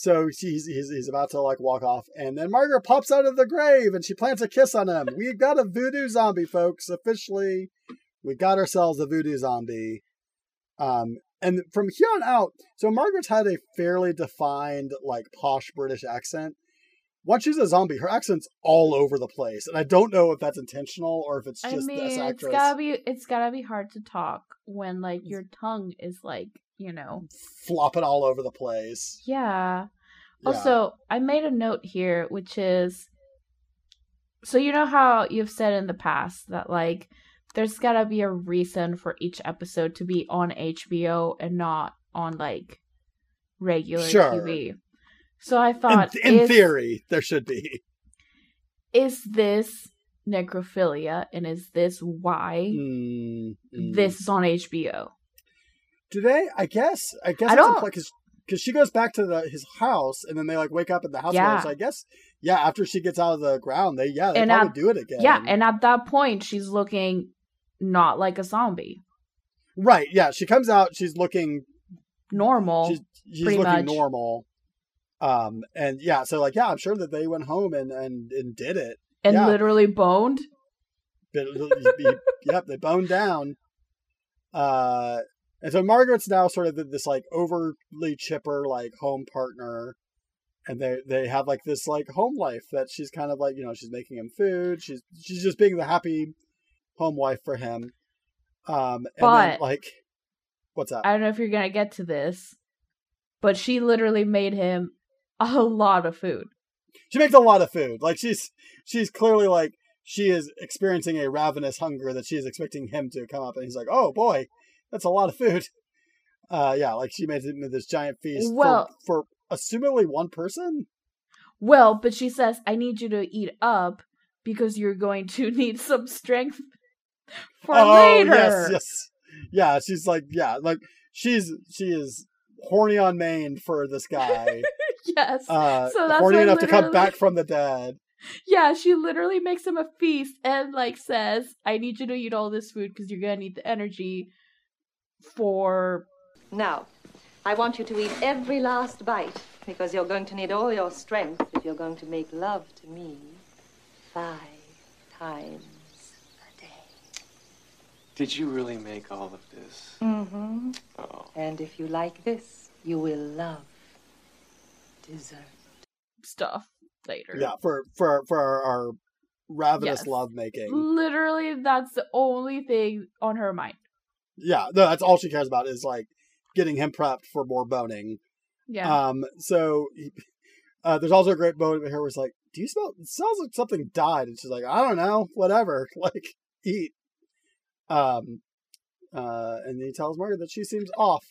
A: so he's, he's he's about to like walk off, and then Margaret pops out of the grave, and she plants a kiss on him. We've got a voodoo zombie, folks. Officially, we got ourselves a voodoo zombie. Um, and from here on out, so Margaret's had a fairly defined like posh British accent. Once she's a zombie, her accent's all over the place, and I don't know if that's intentional or if it's
B: I
A: just
B: mean,
A: this
B: It's gotta be it's gotta be hard to talk when like your tongue is like, you know.
A: flopping all over the place.
B: Yeah.
A: Yeah.
B: Also, I made a note here, which is so you know how you've said in the past that like there's gotta be a reason for each episode to be on HBO and not on like regular
A: Sure.
B: TV. So I
A: in,
B: thought,
A: in
B: is,
A: theory, there should be.
B: is this necrophilia, and is this why
A: Mm, mm.
B: this is on HBO?
A: Do they? I guess. I guess
B: I
A: it's
B: don't-
A: because because she goes back to the his house and then they like wake up in the house.
B: Yeah.
A: So I guess yeah. After she gets out of the ground, they yeah they
B: And
A: probably
B: at-
A: do it again.
B: Yeah, and at that point, she's looking not like a zombie,
A: right. Yeah, she comes out. She's looking.
B: normal.
A: She's she's looking
B: much.
A: normal. Um and yeah, so like yeah, I'm sure that they went home and and and did it.
B: and
A: yeah.
B: literally boned.
A: Yep, they boned down. Uh, and so Margaret's now sort of this like overly chipper like home partner, and they they have like this like home life that she's kind of like you know she's making him food. She's she's just being the happy home wife for him. Um, and then,
B: But-
A: like, what's that?
B: I don't know if you're gonna get to this, but she literally made him a lot of food.
A: she makes a lot of food. Like she's she's clearly like she is experiencing a ravenous hunger that she is expecting him to come up, and he's like, "Oh boy, that's a lot of food." Uh, yeah, like she made him this giant feast
B: Well-
A: for, for assumingly one person.
B: Well, but she says, "I need you to eat up because you're going to need some strength for
A: oh
B: later."
A: yes, yes, yeah. She's like, yeah, like she's she is horny on main for this guy.
B: Yes.
A: Uh,
B: So that's
A: horny enough to come back from the dead.
B: Yeah, she literally makes him a feast and like says, "I need you to eat all this food because you're gonna need the energy for."
C: Now, I want you to eat every last bite because you're going to need all your strength if you're going to make love to me five times a day.
D: Did you really make all of this?
C: Mm-hmm.
D: Oh.
C: And if you like this, you will love dessert.
B: stuff later.
A: Yeah, for for for our, our ravenous
B: Yes.
A: lovemaking.
B: Literally, that's the only thing on her mind.
A: Yeah, no, that's all she cares about is like getting him prepped for more boning.
B: Yeah.
A: Um, so uh, there's also a great moment here where it's like, "Do you smell? It smells like something died." And she's like, "I don't know, whatever. Like, eat." Um, uh, and he tells Margaret that she seems off,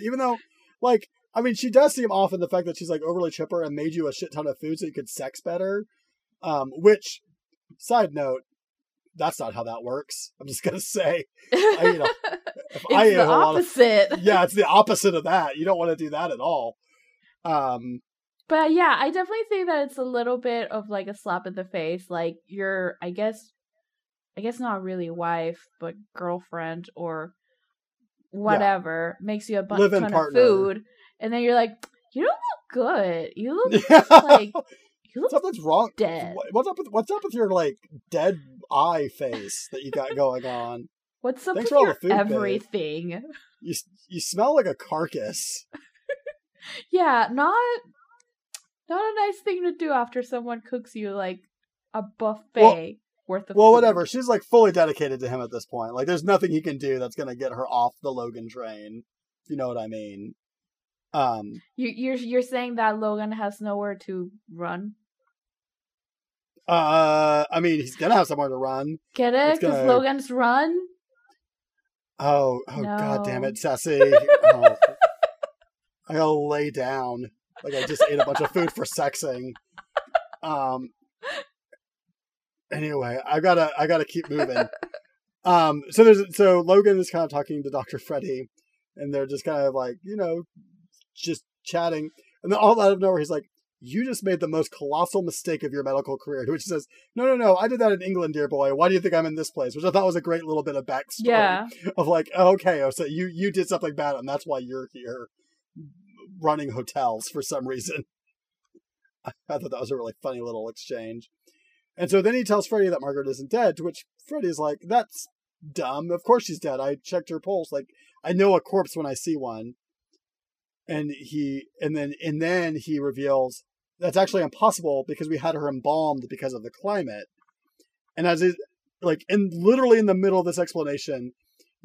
A: even though, like, I mean, she does seem off in the fact that she's like overly chipper and made you a shit ton of food so you could sex better. Um, which, side note, that's not how that works. I'm just gonna say, I, you know, if
B: it's
A: I
B: the
A: lot of
B: opposite.
A: yeah, it's the opposite of that. You don't want to do that at all. Um,
B: But yeah, I definitely think that it's a little bit of like a slap in the face. Like you're, I guess, I guess not really wife, but girlfriend or whatever makes you a bunch ton
A: partner.
B: of food, and then you're like, you don't look good. You look
A: Yeah.
B: like you look
A: Something's wrong.
B: dead.
A: What's up with what's up with your like dead eye face that you got going on?
B: What's up
A: Thanks
B: with your
A: food, babe.
B: everything?
A: You you smell like a carcass.
B: Yeah, not not a nice thing to do after someone cooks you like a buffet worth of
A: Well,
B: food.
A: whatever. She's like fully dedicated to him at this point. Like, there's nothing he can do that's gonna get her off the Logan train. If you know what I mean. Um.
B: You you're you're saying that Logan has nowhere to run?
A: Uh. I mean, he's gonna have somewhere to run.
B: Get it? Because
A: gonna-
B: Logan's run.
A: Oh. Oh. God damn it, Sassy. oh. I gotta lay down. Like I just ate a bunch of food for sexing. Um. Anyway, I gotta I gotta keep moving. Um. So there's so Logan is kind of talking to Doctor Freddy, and they're just kind of like you know, just chatting, and then all out of nowhere he's like. You just made the most colossal mistake of your medical career. Which says, "No, no, no! I did that in England, dear boy. Why do you think I'm in this place?" Which I thought was a great little bit of backstory
B: Yeah.
A: of like, oh, okay, oh, so you you did something bad, and that's why you're here running hotels for some reason. I thought that was a really funny little exchange. And so then he tells Freddy that Margaret isn't dead, to which Freddy's like, that's dumb. Of course she's dead. I checked her pulse. Like, I know a corpse when I see one. And he and then and then he reveals that's actually impossible because we had her embalmed because of the climate. And as it like in literally in the middle of this explanation,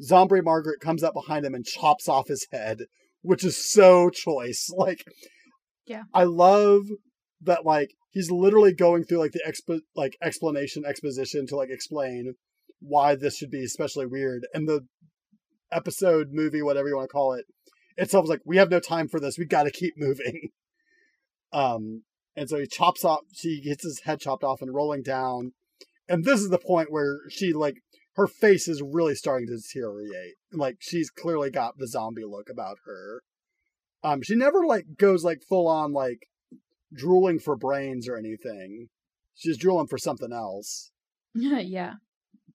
A: Zombie Margaret comes up behind him and chops off his head, which is so choice. Like,
B: Yeah.
A: I love that. Like, he's literally going through like the expo- like explanation exposition to like explain why this should be especially weird, and the episode, movie, whatever you want to call it, itself is like, we have no time for this. We got to keep moving. Um, and so he chops off. She gets his head chopped off and rolling down. And this is the point where she like her face is really starting to deteriorate. Like she's clearly got the zombie look about her. Um, she never like goes like full on like drooling for brains or anything. She's drooling for something else.
B: yeah.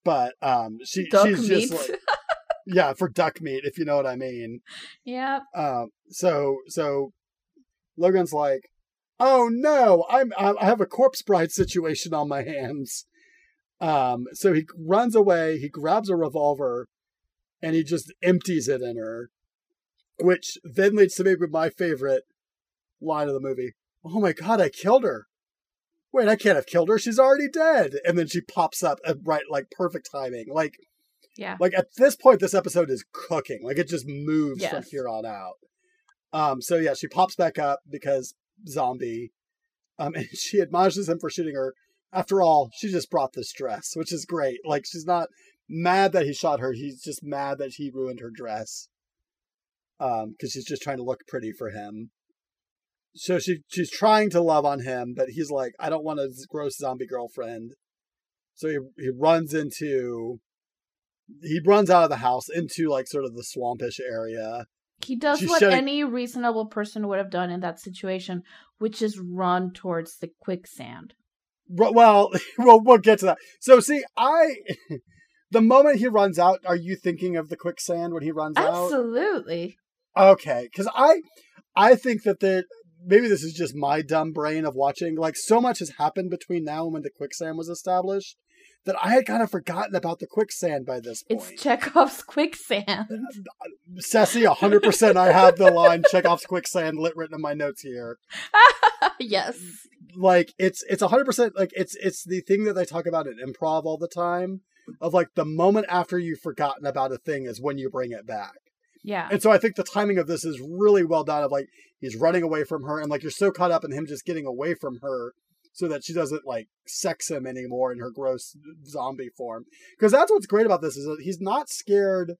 A: But um, she
B: Duck
A: she's
B: meat.
A: just like yeah for duck meat if you know what I mean.
B: Yeah.
A: Um, so so Logan's like, "Oh no, I'm I have a corpse bride situation on my hands." Um, so he runs away. He grabs a revolver, and he just empties it in her, which then leads to maybe my favorite line of the movie. Oh my god, I killed her. Wait, I can't have killed her. She's already dead. And then she pops up at right, like perfect timing. Like
B: Yeah.
A: like at this point this episode is cooking like it just moves from here on out um so yeah she pops back up because zombie um and she admonishes him for shooting her. After all she just brought this dress which is great. Like she's not mad that he shot her he's just mad that he ruined her dress um because she's just trying to look pretty for him. So she she's trying to love on him but he's like i don't want a gross zombie girlfriend. So he he runs into he runs out of the house into like sort of the swampish area.
B: He does what any reasonable person would have done in that situation, which is run towards the quicksand.
A: Well, well, we'll get to that. So, see, I the moment he runs out, are you thinking of the quicksand when he runs out?
B: Absolutely.
A: Okay, because I, I think that the maybe this is just my dumb brain of watching. Like, so much has happened between now and when the quicksand was established that I had kind of forgotten about the quicksand by this point.
B: It's Chekhov's quicksand.
A: Sassy, uh, hundred percent. I have the line Chekhov's quicksand lit written in my notes here.
B: yes.
A: like it's it's a hundred percent like it's it's the thing that they talk about in improv all the time of like the moment after you've forgotten about a thing is when you bring it back.
B: Yeah.
A: And so I think the timing of this is really well done of like he's running away from her and like you're so caught up in him just getting away from her so that she doesn't like sex him anymore in her gross zombie form. Because that's what's great about this is that he's not scared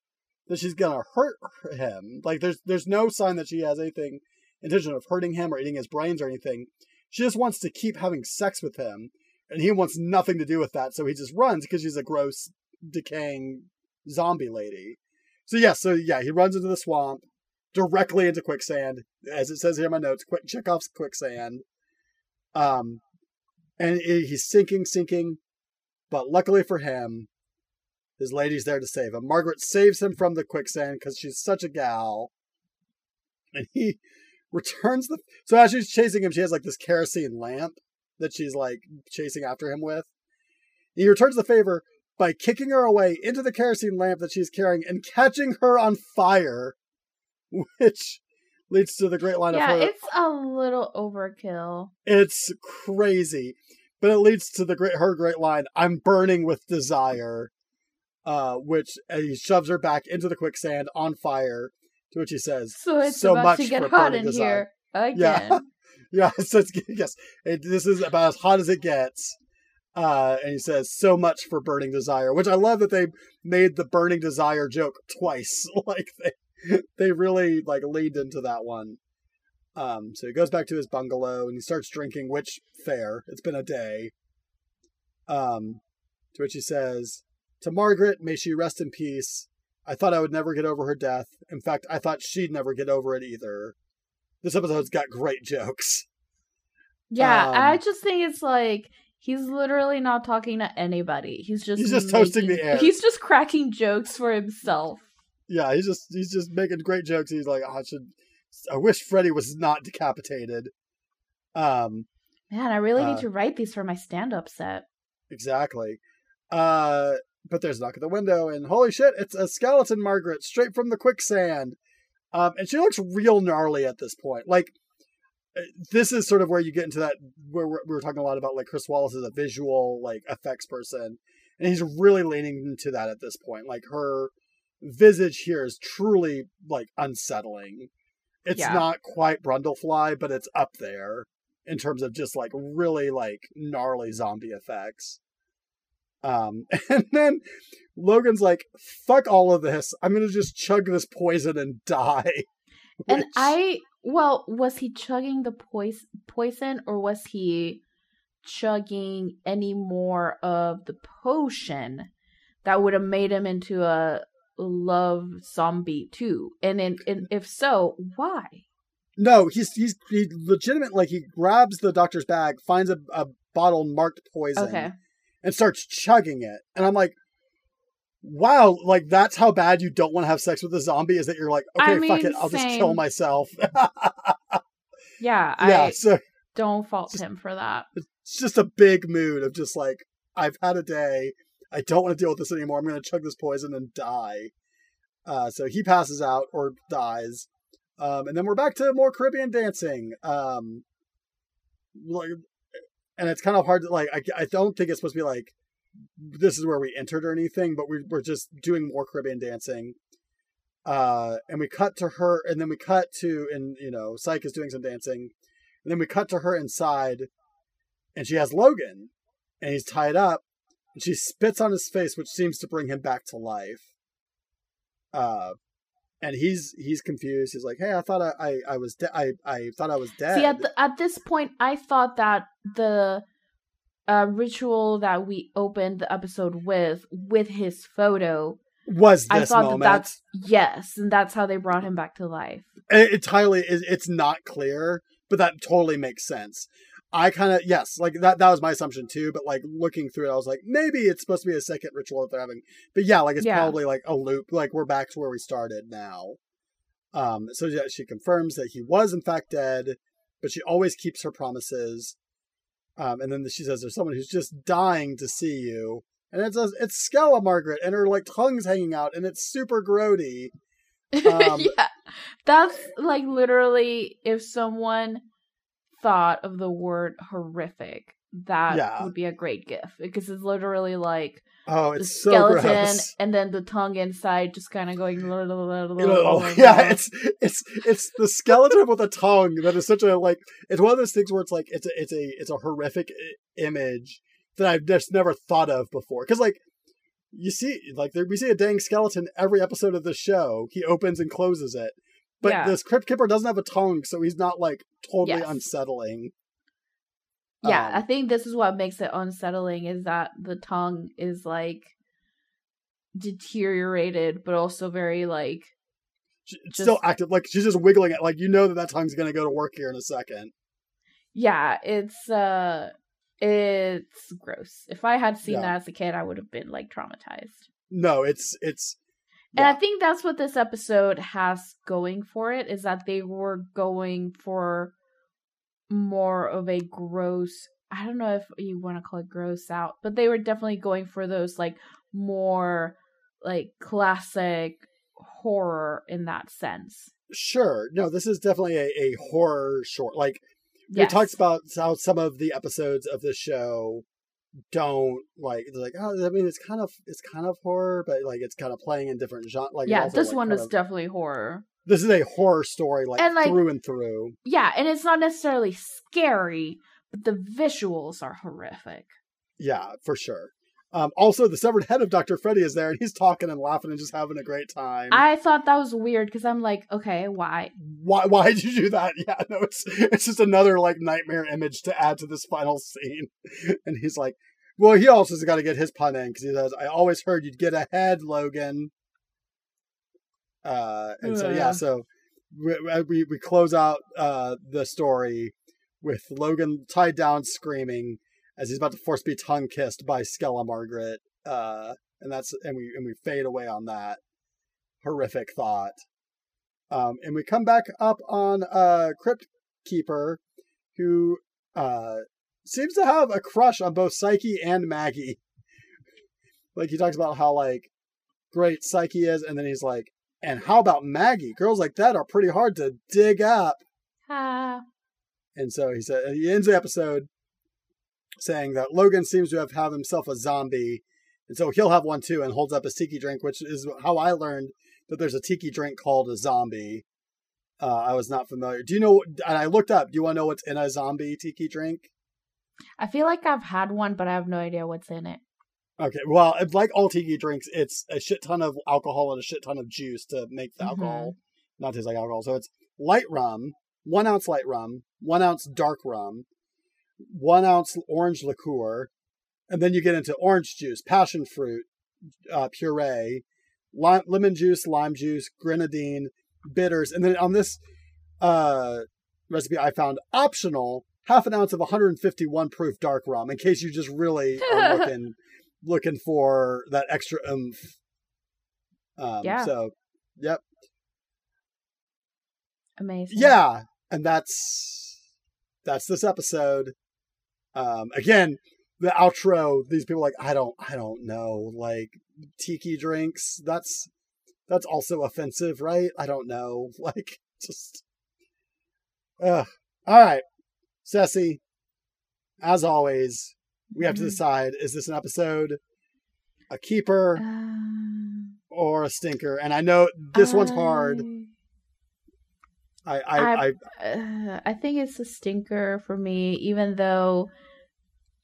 A: that she's gonna hurt him. Like there's there's no sign that she has anything intention of hurting him or eating his brains or anything. She just wants to keep having sex with him, and he wants nothing to do with that. So he just runs because she's a gross, decaying zombie lady. So yeah, so yeah, he runs into the swamp, directly into quicksand, as it says here in my notes. Quick Chekhov's quicksand. Um, and he's sinking, sinking, but luckily for him, His lady's there to save him. Margaret saves him from the quicksand because she's such a gal. And he returns the. So as she's chasing him, she has like this kerosene lamp that she's like chasing after him with. He returns the favor by kicking her away into the kerosene lamp that she's carrying and catching her on fire, which leads to the great line
B: yeah,
A: of her.
B: it's a little overkill.
A: It's crazy, but it leads to the great her great line. I'm burning with desire, uh, which uh, he shoves her back into the quicksand on fire. To which he says,
B: So it's
A: So
B: about
A: much
B: to get
A: for
B: hot
A: burning
B: in
A: desire.
B: here again.
A: Yeah. "Yeah, so it's, yes, it, this is about as hot as it gets." Uh, and he says, "So much for burning desire," which I love that they made the burning desire joke twice. like they they really like leaned into that one. Um, so he goes back to his bungalow and he starts drinking, which fair. It's been a day. Um, to which he says, "To Margaret, may she rest in peace. I thought I would never get over her death. In fact, I thought she'd never get over it either." This episode's got great jokes.
B: Yeah, I
A: Um,
B: just think it's like he's literally not talking to anybody. He's just
A: He's just toasting the air.
B: He's just cracking jokes for himself.
A: Yeah, he's just he's just making great jokes. He's like, oh, I should. I wish Freddy was not decapitated. Um,
B: Man, I really
A: Uh,
B: need to write these for my stand-up set.
A: exactly. Uh, but there's a knock at the window, and holy shit, it's a skeleton Margaret straight from the quicksand. Um, and she looks real gnarly at this point. Like, uh, this is sort of where you get into that where we're, we were talking a lot about like Chris Walas is a visual like effects person, and he's really leaning into that at this point. Like her visage here is truly like unsettling. It's
B: Yeah.
A: not quite Brundlefly, but it's up there in terms of just like really like gnarly zombie effects. Um, and then Logan's like, "Fuck all of this! I'm gonna just chug this poison and die."
B: And I, well, was he chugging the pois- poison or was he chugging any more of the potion that would have made him into a love zombie too? And, in, and if so, why?
A: no, he's he's he legitimate. Like he grabs the doctor's bag, finds a, a bottle marked poison,
B: Okay.
A: and starts chugging it. And I'm like, "Wow! Like that's how bad you don't want to have sex with a zombie is that you're like, okay,
B: I
A: fuck it, I'll just kill myself."
B: Yeah,
A: yeah,
B: I
A: so
B: don't fault
A: just-
B: him for that.
A: it's just a big mood of just like I've had a day. I don't want to deal with this anymore. I'm going to chug this poison and die. Uh, so he passes out or dies, um, and then we're back to more Caribbean dancing. Um, like, and it's kind of hard to like. I, I don't think it's supposed to be like this is where we entered or anything, but we're we're just doing more Caribbean dancing. Uh, and we cut to her, and then we cut to, and you know, Psyche is doing some dancing, and then we cut to her inside, and she has Logan, and he's tied up, and she spits on his face, which seems to bring him back to life. Uh, and he's he's confused. He's like, "Hey, I thought I I, I was de- I I thought I was dead."
B: See, at the, at this point, I thought that the uh, ritual that we opened the episode with, with his photo,
A: was
B: I thought
A: moment?
B: that that's yes, and that's how they brought him back to life.
A: it, entirely is it's not clear but that totally makes sense i kind of yes like that that was my assumption too but like looking through it i was like maybe it's supposed to be a second ritual that they're having. But yeah like it's
B: Yeah.
A: probably like a loop like we're back to where we started now. Um so yeah she confirms that he was in fact dead but she always keeps her promises. Um and then she says there's someone who's just dying to see you. And it's a, it's Skella Margaret, and her like tongue's hanging out, and it's super grody. Um,
B: yeah, that's like literally if someone thought of the word horrific, that
A: Yeah.
B: would be a great gift because it's literally like
A: Oh,
B: the
A: it's so
B: skeleton
A: gross.
B: and then the tongue inside just kind of going.
A: Oh, yeah, it's it's it's the skeleton with a tongue that is such a like it's one of those things where it's like it's a it's a it's a horrific eh, image that I've just never thought of before. Because like you see, like there, we see a dang skeleton every episode of the show. He opens and closes it, but
B: Yeah.
A: this crypt keeper doesn't have a tongue, so he's not like totally
B: Yes.
A: unsettling.
B: Yeah, I
A: Um,
B: think this is what makes it unsettling is that the tongue is like deteriorated, but also very like Just-
A: still active. Like she's just wiggling it. Like you know that that tongue's gonna go to work here in a second.
B: yeah, it's uh it's gross. If I had seen
A: Yeah.
B: that as a kid, I would have been like traumatized.
A: no, it's it's
B: And I think that's what this episode has going for it is that they were going for more of a gross I don't know if you want to call it gross out, but they were definitely going for those like more like classic horror in that sense.
A: sure. No, this is definitely a, a horror short. Like
B: Yes.
A: it talks about how some of the episodes of the show don't like they're like oh I mean it's kind of it's kind of horror but like it's kind of playing in different genre like
B: yeah, this
A: like,
B: one is
A: of-
B: definitely horror.
A: this is a horror story like,
B: And, like-
A: through and through
B: Yeah, and it's not necessarily scary, but the visuals are horrific.
A: yeah for sure um also the severed head of Dr. Freddy is there and he's talking and laughing and just having a great time
B: I thought that was weird because I'm like, okay, why?
A: why why did you do that yeah no it's it's just another like nightmare image to add to this final scene and he's like well he also has got to get his pun in because he says i always heard you'd get ahead logan uh and so yeah
B: Yeah.
A: so we, we we close out uh the story with logan tied down screaming as he's about to force be tongue kissed by skella margaret uh and that's and we and we fade away on that horrific thought um, and we come back up on uh, Crypt Keeper, who uh, seems to have a crush on both Psyche and Maggie. like he talks about how like great Psyche is, and then he's like, and how about Maggie? Girls like that are pretty hard to dig up.
B: Ah,
A: And so he said he ends the episode saying that Logan seems to have have himself a zombie, and so he'll have one too, and holds up a tiki drink, which is how I learned that there's a tiki drink called a zombie. Uh, I was not familiar. Do you know? And I looked up. Do you want to know what's in a zombie tiki drink?
B: I feel like I've had one, but I have no idea what's in it.
A: Okay, well, like all tiki drinks, it's a shit ton of alcohol and a shit ton of juice to make the
B: Mhm.
A: alcohol not taste like alcohol. So it's light rum, one ounce light rum, one ounce dark rum, one ounce orange liqueur, and then you get into orange juice, passion fruit, uh, puree, lime, lemon juice, lime juice, grenadine, bitters, and then on this uh, recipe I found optional half an ounce of 151 proof dark rum in case you just really are looking looking for that extra oomph. Um,
B: Yeah.
A: So, yep.
B: Amazing.
A: Yeah, and that's that's this episode. Um, again, the outro. These people are like I don't, I don't know, like tiki drinks. That's that's also offensive, right? I don't know, like just. Ugh. All right, Ceci. As always, we have to
B: Mhm.
A: decide: is this an episode, a keeper,
B: Um,
A: or a stinker? And I know this one's hard. I, I, I,
B: I- uh, I think it's a stinker for me, even though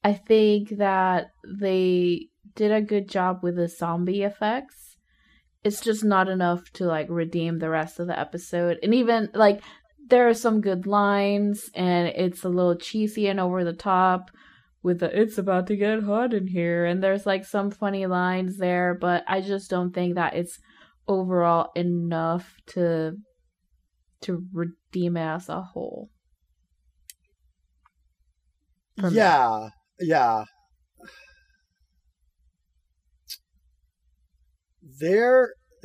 B: I think that they did a good job with the zombie effects. It's just not enough to like redeem the rest of the episode. And even like there are some good lines and it's a little cheesy and over the top with the it's about to get hot in here and there's like some funny lines there, but I just don't think that it's overall enough to to redeem it as a whole. for me.
A: yeah, yeah. There,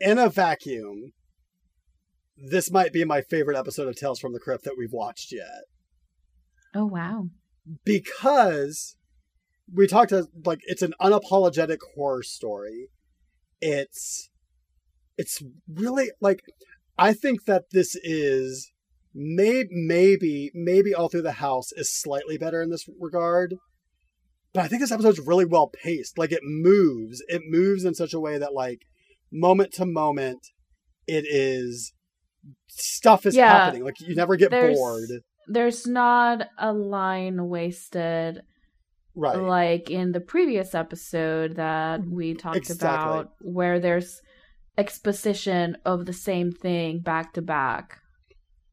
A: in a vacuum, this might be my favorite episode of Tales from the Crypt that we've watched yet.
B: Oh wow.
A: because we talked to like it's an unapologetic horror story it's it's really like i think that this is maybe maybe maybe all through the house is slightly better in this regard but i think this episode's really well paced. Like it moves. It moves in such a way that like moment to moment it is stuff is
B: Yeah.
A: happening. Like you never get
B: There's-
A: bored.
B: There's not a line wasted
A: right.
B: like in the previous episode that we talked
A: Exactly.
B: about where there's exposition of the same thing back to back.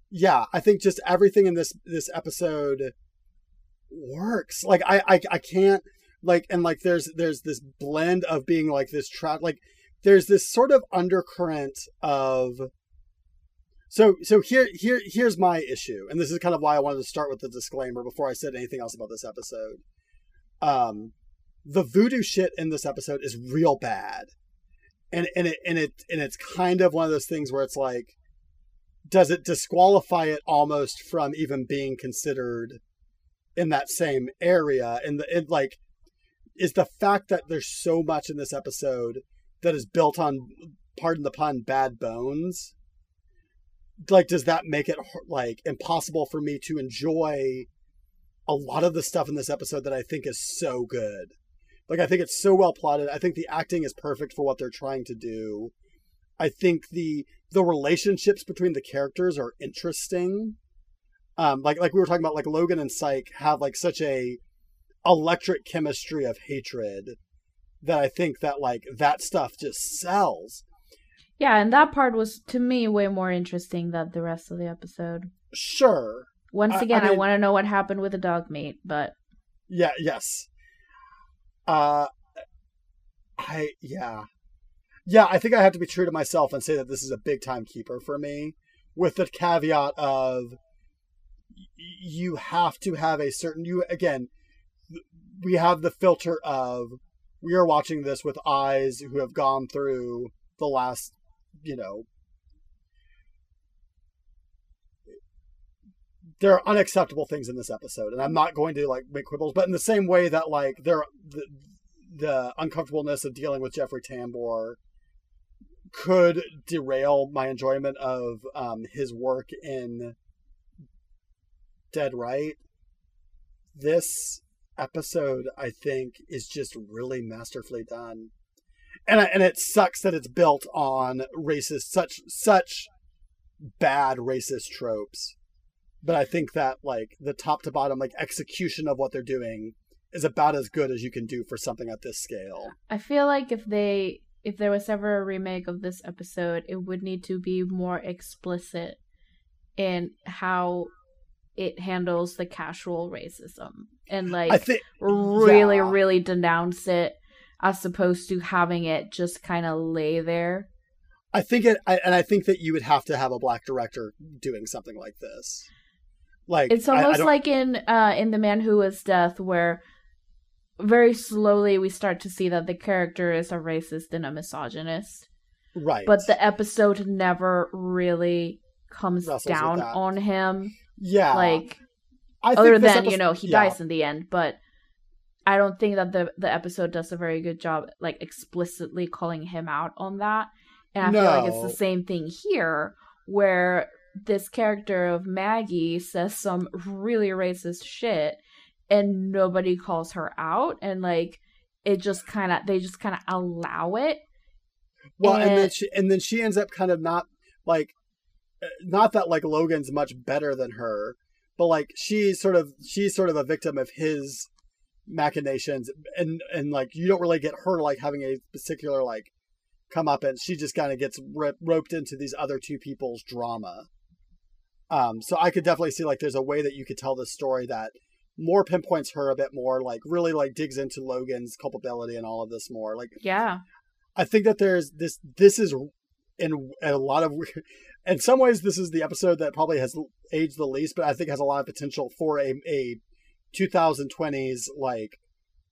A: yeah i think just everything in this this episode works like i i, I can't like and like there's there's this blend of being like this trap like there's this sort of undercurrent of so so here here here's my issue and this is kind of why i wanted to start with the disclaimer before i said anything else about this episode um the voodoo shit in this episode is real bad. And and it and it and it's kind of one of those things where it's like does it disqualify it almost from even being considered in that same area? And the it like is the fact that there's so much in this episode that is built on pardon the pun bad bones like does that make it like impossible for me to enjoy a lot of the stuff in this episode that I think is so good like I think it's so well plotted I think the acting is perfect for what they're trying to do I think the the relationships between the characters are interesting um like like we were talking about like Logan and Psyche have like such a electric chemistry of hatred that I think that like that stuff just sells.
B: Yeah, and that part was to me way more interesting than the rest of the episode.
A: Sure.
B: Once again,
A: I
B: I,
A: mean-
B: want to know what happened with the dog meat, but
A: Yeah, yes. Uh I yeah. Yeah, I think I have to be true to myself and say that this is a big time keeper for me with the caveat of you have to have a certain you again we have the filter of we are watching this with eyes who have gone through the last you know there are unacceptable things in this episode and i'm not going to like make quibbles but in the same way that like there the, the uncomfortableness of dealing with jeffrey tambor could derail my enjoyment of um, his work in dead right this episode i think is just really masterfully done. And I, and it sucks that it's built on racist such such bad racist tropes but i think that like the top to bottom like execution of what they're doing is about as good as you can do for something at this scale
B: I feel like if they if there was ever a remake of this episode, it would need to be more explicit in how it handles the casual racism and like
A: think
B: really
A: yeah.
B: really denounce it as opposed to having it just kind of lay there.
A: i think it I, and i think that you would have to have a black director doing something like this like
B: It's
A: I- I
B: almost like in uh in The Man Who Was Death where very slowly we start to see that the character is a racist and a misogynist.
A: right
B: But the episode never really comes
A: Wrestles
B: down on him.
A: yeah
B: like
A: I
B: other than, you know, he
A: yeah.
B: dies in the end, but I don't think that the the episode does a very good job like explicitly calling him out on that. And I feel like it's the same thing here where this character of Maggie says some really racist shit and nobody calls her out and like it just kind of they just kind of allow it.
A: Well, and, then she and then she ends up kind of not like uh, not that like Logan's much better than her, but like she's sort of she's sort of a victim of his machinations and and like you don't really get her like having a particular like come up and she just kind of gets roped into these other two people's drama. Um so I could definitely see like there's a way that you could tell this story that more pinpoints her a bit more like really like digs into Logan's culpability and all of this more like
B: Yeah.
A: I think that there's this. This is in a lot of. In some ways, this is the episode that probably has aged the least, but I think has a lot of potential for a a 2020s like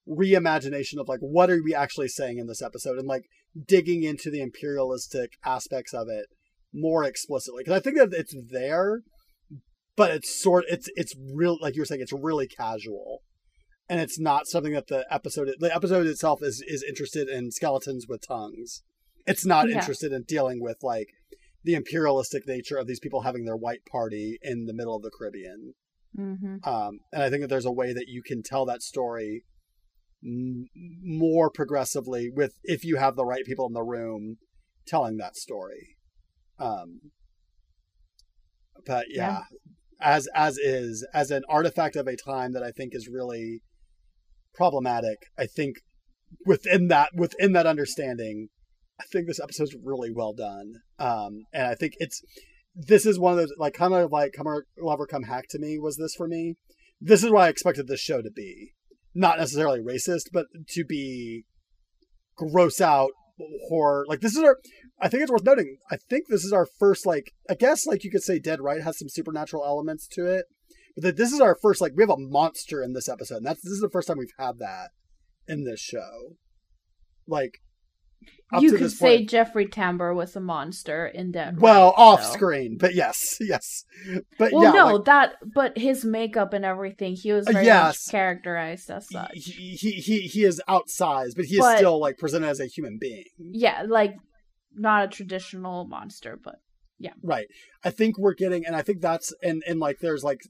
A: reimagination of like what are we actually saying in this episode and like digging into the imperialistic aspects of it more explicitly because I think that it's there, but it's sort it's it's real like you were saying it's really casual. And it's not something that the episode the episode itself is is interested in skeletons with tongues. It's not
B: Yeah.
A: interested in dealing with like the imperialistic nature of these people having their white party in the middle of the caribbean.
B: Mhm.
A: um, and i think that there's a way that you can tell that story m- more progressively with if you have the right people in the room telling that story um, but yeah, as as is as an artifact of a time that i think is really problematic i think within that within that understanding i think this episode's really well done. Um and i think it's this is one of those like kind of like come or lover come hack to me was this for me. This is what i expected this show to be. Not necessarily racist but to be gross out horror like this is our i think it's worth noting i think this is our first like i guess like you could say dead right has some supernatural elements to it but that this is our first like we have a monster in this episode and that's this is the first time we've had that in this show. Like up
B: you could say
A: point-
B: Jeffrey Tambor was a monster in Dead.
A: well
B: Right,
A: off
B: so-
A: screen, but yes, yes. But
B: Well,
A: yeah,
B: no,
A: like,
B: that but his makeup and everything, he was very
A: yes.
B: much characterized as such.
A: he, he he he is outsized, but he is still like presented as a human being.
B: yeah, like not a traditional monster, but yeah.
A: Right. I think we're getting, and I think that's, and and like there's like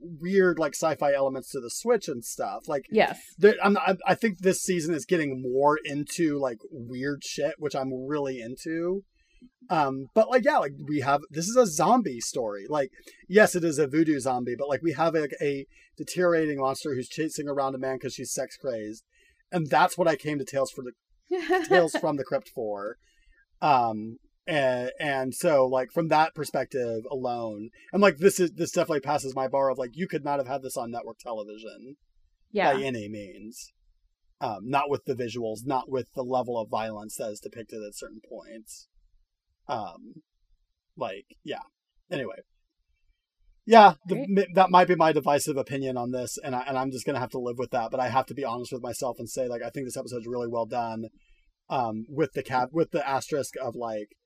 A: weird like sci-fi elements to the Switch and stuff. Like
B: yes.
A: there, I'm, I, I think this season is getting more into like weird shit, which I'm really into. Um, but like yeah, like we have this is a zombie story. Like yes, it is a voodoo zombie, but like we have like a deteriorating monster who's chasing around a man because she's sex crazed, and that's what I came to Tales for the Tales from the Crypt for. Um, and, and so like from that perspective alone, and like this is this definitely passes my bar of like you could not have had this on network television
B: yeah.
A: by any means. Um, not with the visuals, not with the level of violence that is depicted at certain points. Um, like yeah. Anyway, yeah, the, m- that might be my divisive opinion on this, and I, and I'm just gonna have to live with that. But I have to be honest with myself and say like I think this episode's really well done. Um, with the cap with the asterisk of like,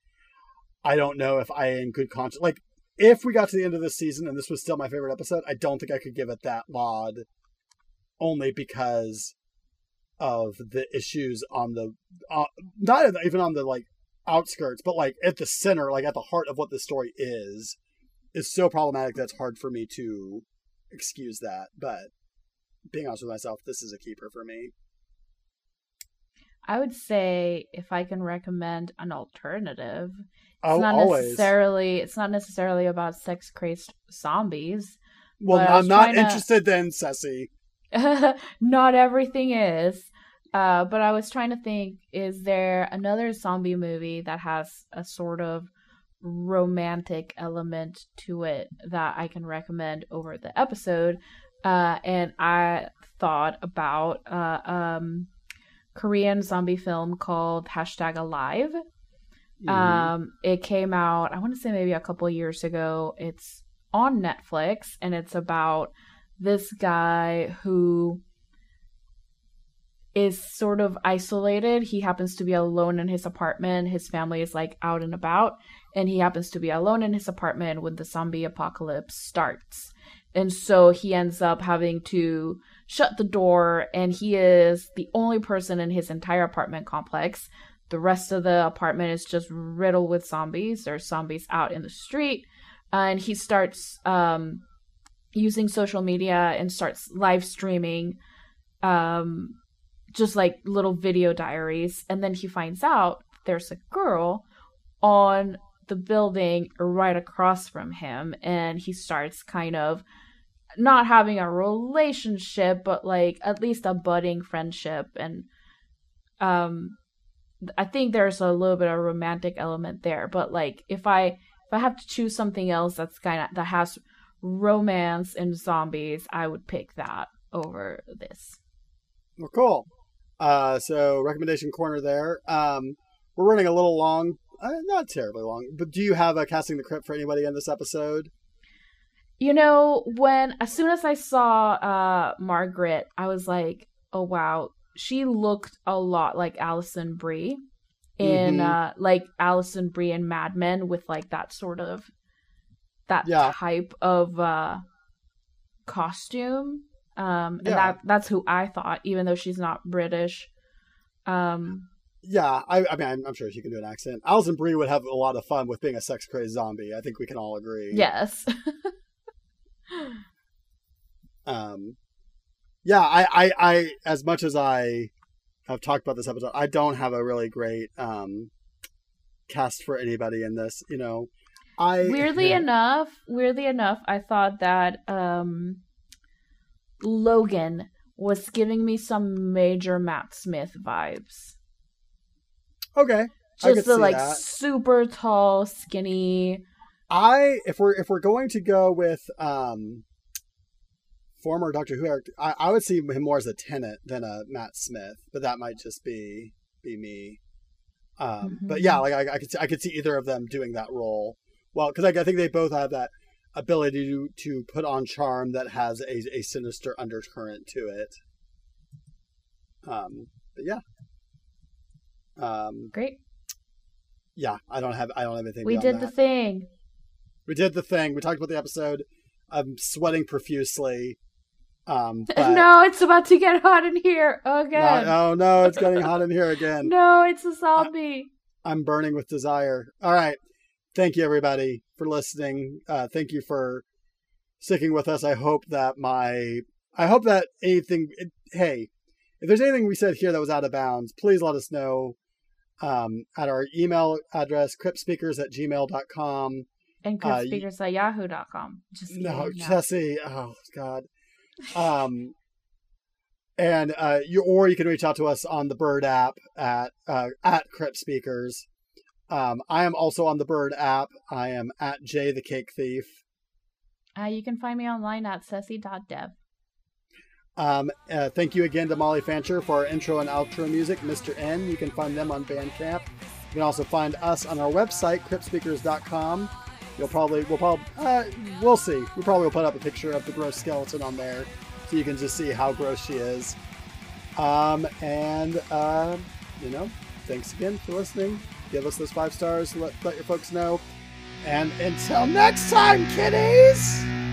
A: I don't know if I in good conscience like if we got to the end of this season and this was still my favorite episode, I don't think I could give it that laud only because of the issues on the uh, not even on the like outskirts but like at the center like at the heart of what the story is is so problematic that it's hard for me to excuse that but being honest with myself this is a keeper for me
B: I would say if I can recommend an alternative, it's
A: oh
B: not
A: always
B: necessarily it's not necessarily about sex crazed zombies.
A: well i'm not
B: trying to-
A: interested then Ceci.
B: not everything is. Uh, but I was trying to think: is there another zombie movie that has a sort of romantic element to it that I can recommend over the episode? Uh, and I thought about uh, um, Korean zombie film called Hashtag Alive.
A: Mhm.
B: Um, it came out, I want to say maybe a couple years ago. It's on Netflix and it's about this guy who is sort of isolated. He happens to be alone in his apartment. His family is like out and about, and he happens to be alone in his apartment when the zombie apocalypse starts. And so he ends up having to shut the door, and he is the only person in his entire apartment complex. The rest of the apartment is just riddled with zombies. There's zombies out in the street. And he starts um, using social media and starts live streaming um, just like little video diaries. And then he finds out there's a girl on the building right across from him. And he starts kind of not having a relationship, but like at least a budding friendship. And um, I think there's a little bit of romantic element there. But like if I if I have to choose something else that's kind of that has romance and zombies, I would pick that over this.
A: Well, cool. Uh, so recommendation corner there. Um, we're running a little long, uh, not terribly long, but do you have a casting the crypt for anybody in this episode?
B: You know, when as soon as I saw uh Margaret, I was like, "Oh wow, she looked a lot like Alison Brie in
A: Mhm.
B: uh like Alison Brie and Mad Men with like that sort of that
A: Yeah.
B: type of uh costume. Um and
A: Yeah.
B: that that's who I thought even though she's not British. Um
A: Yeah, I, I mean, I'm, I'm sure she can do an accent. Alison Brie would have a lot of fun with being a sex crazed zombie. I think we can all agree.
B: yes.
A: Um, yeah, I, I, I, as much as I have talked about this episode, I don't have a really great um cast for anybody in this. You know, I
B: weirdly enough weirdly enough i thought that um logan was giving me some major matt smith vibes
A: okay. I could
B: just the
A: see
B: like
A: that.
B: super tall skinny
A: I if we're if we're going to go with um former Doctor Who I, I would see him more as a Tennant than a Matt Smith, but that might just be be me. Um, But yeah, like I, I could see, I could see either of them doing that role well because I, I think they both have that ability to to put on charm that has a a sinister undercurrent to it. Um, but yeah. Um,
B: Great.
A: yeah, I don't have I don't have anything.
B: We did the thing.
A: We did the thing. We talked about the episode. I'm sweating profusely. Um,
B: no, it's about to get hot in here again.
A: No, oh no, it's getting hot in here again.
B: No, it's a zombie.
A: I'm burning with desire. All right. Thank you, everybody, for listening. Uh, thank you for sticking with us. I hope that my, I hope that anything, it, hey, if there's anything we said here that was out of bounds, please let us know um, at our email address, cryptspeakers at gmail.com.
B: and
A: uh, y-
B: at yahoo.com. Just
A: No,
B: kidding.
A: Jesse. Oh, God. Um, and uh, you or you can reach out to us on the Bird app at uh, at Crypt Speakers. Um, I am also on the Bird app. I am at Jay the Cake Thief.
B: Uh, you can find me online at ceci.dev.
A: Um, uh, thank you again to Molly Fancher for our intro and outro music, Mr. N. You can find them on Bandcamp. You can also find us on our website, cryptspeakers.com. You'll probably, we'll probably, uh, we'll see. We probably will put up a picture of the gross skeleton on there so you can just see how gross she is. Um, and, uh, you know, thanks again for listening. Give us those five stars. Let, let your folks know. And until next time, kiddies!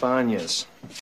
D: Banyas.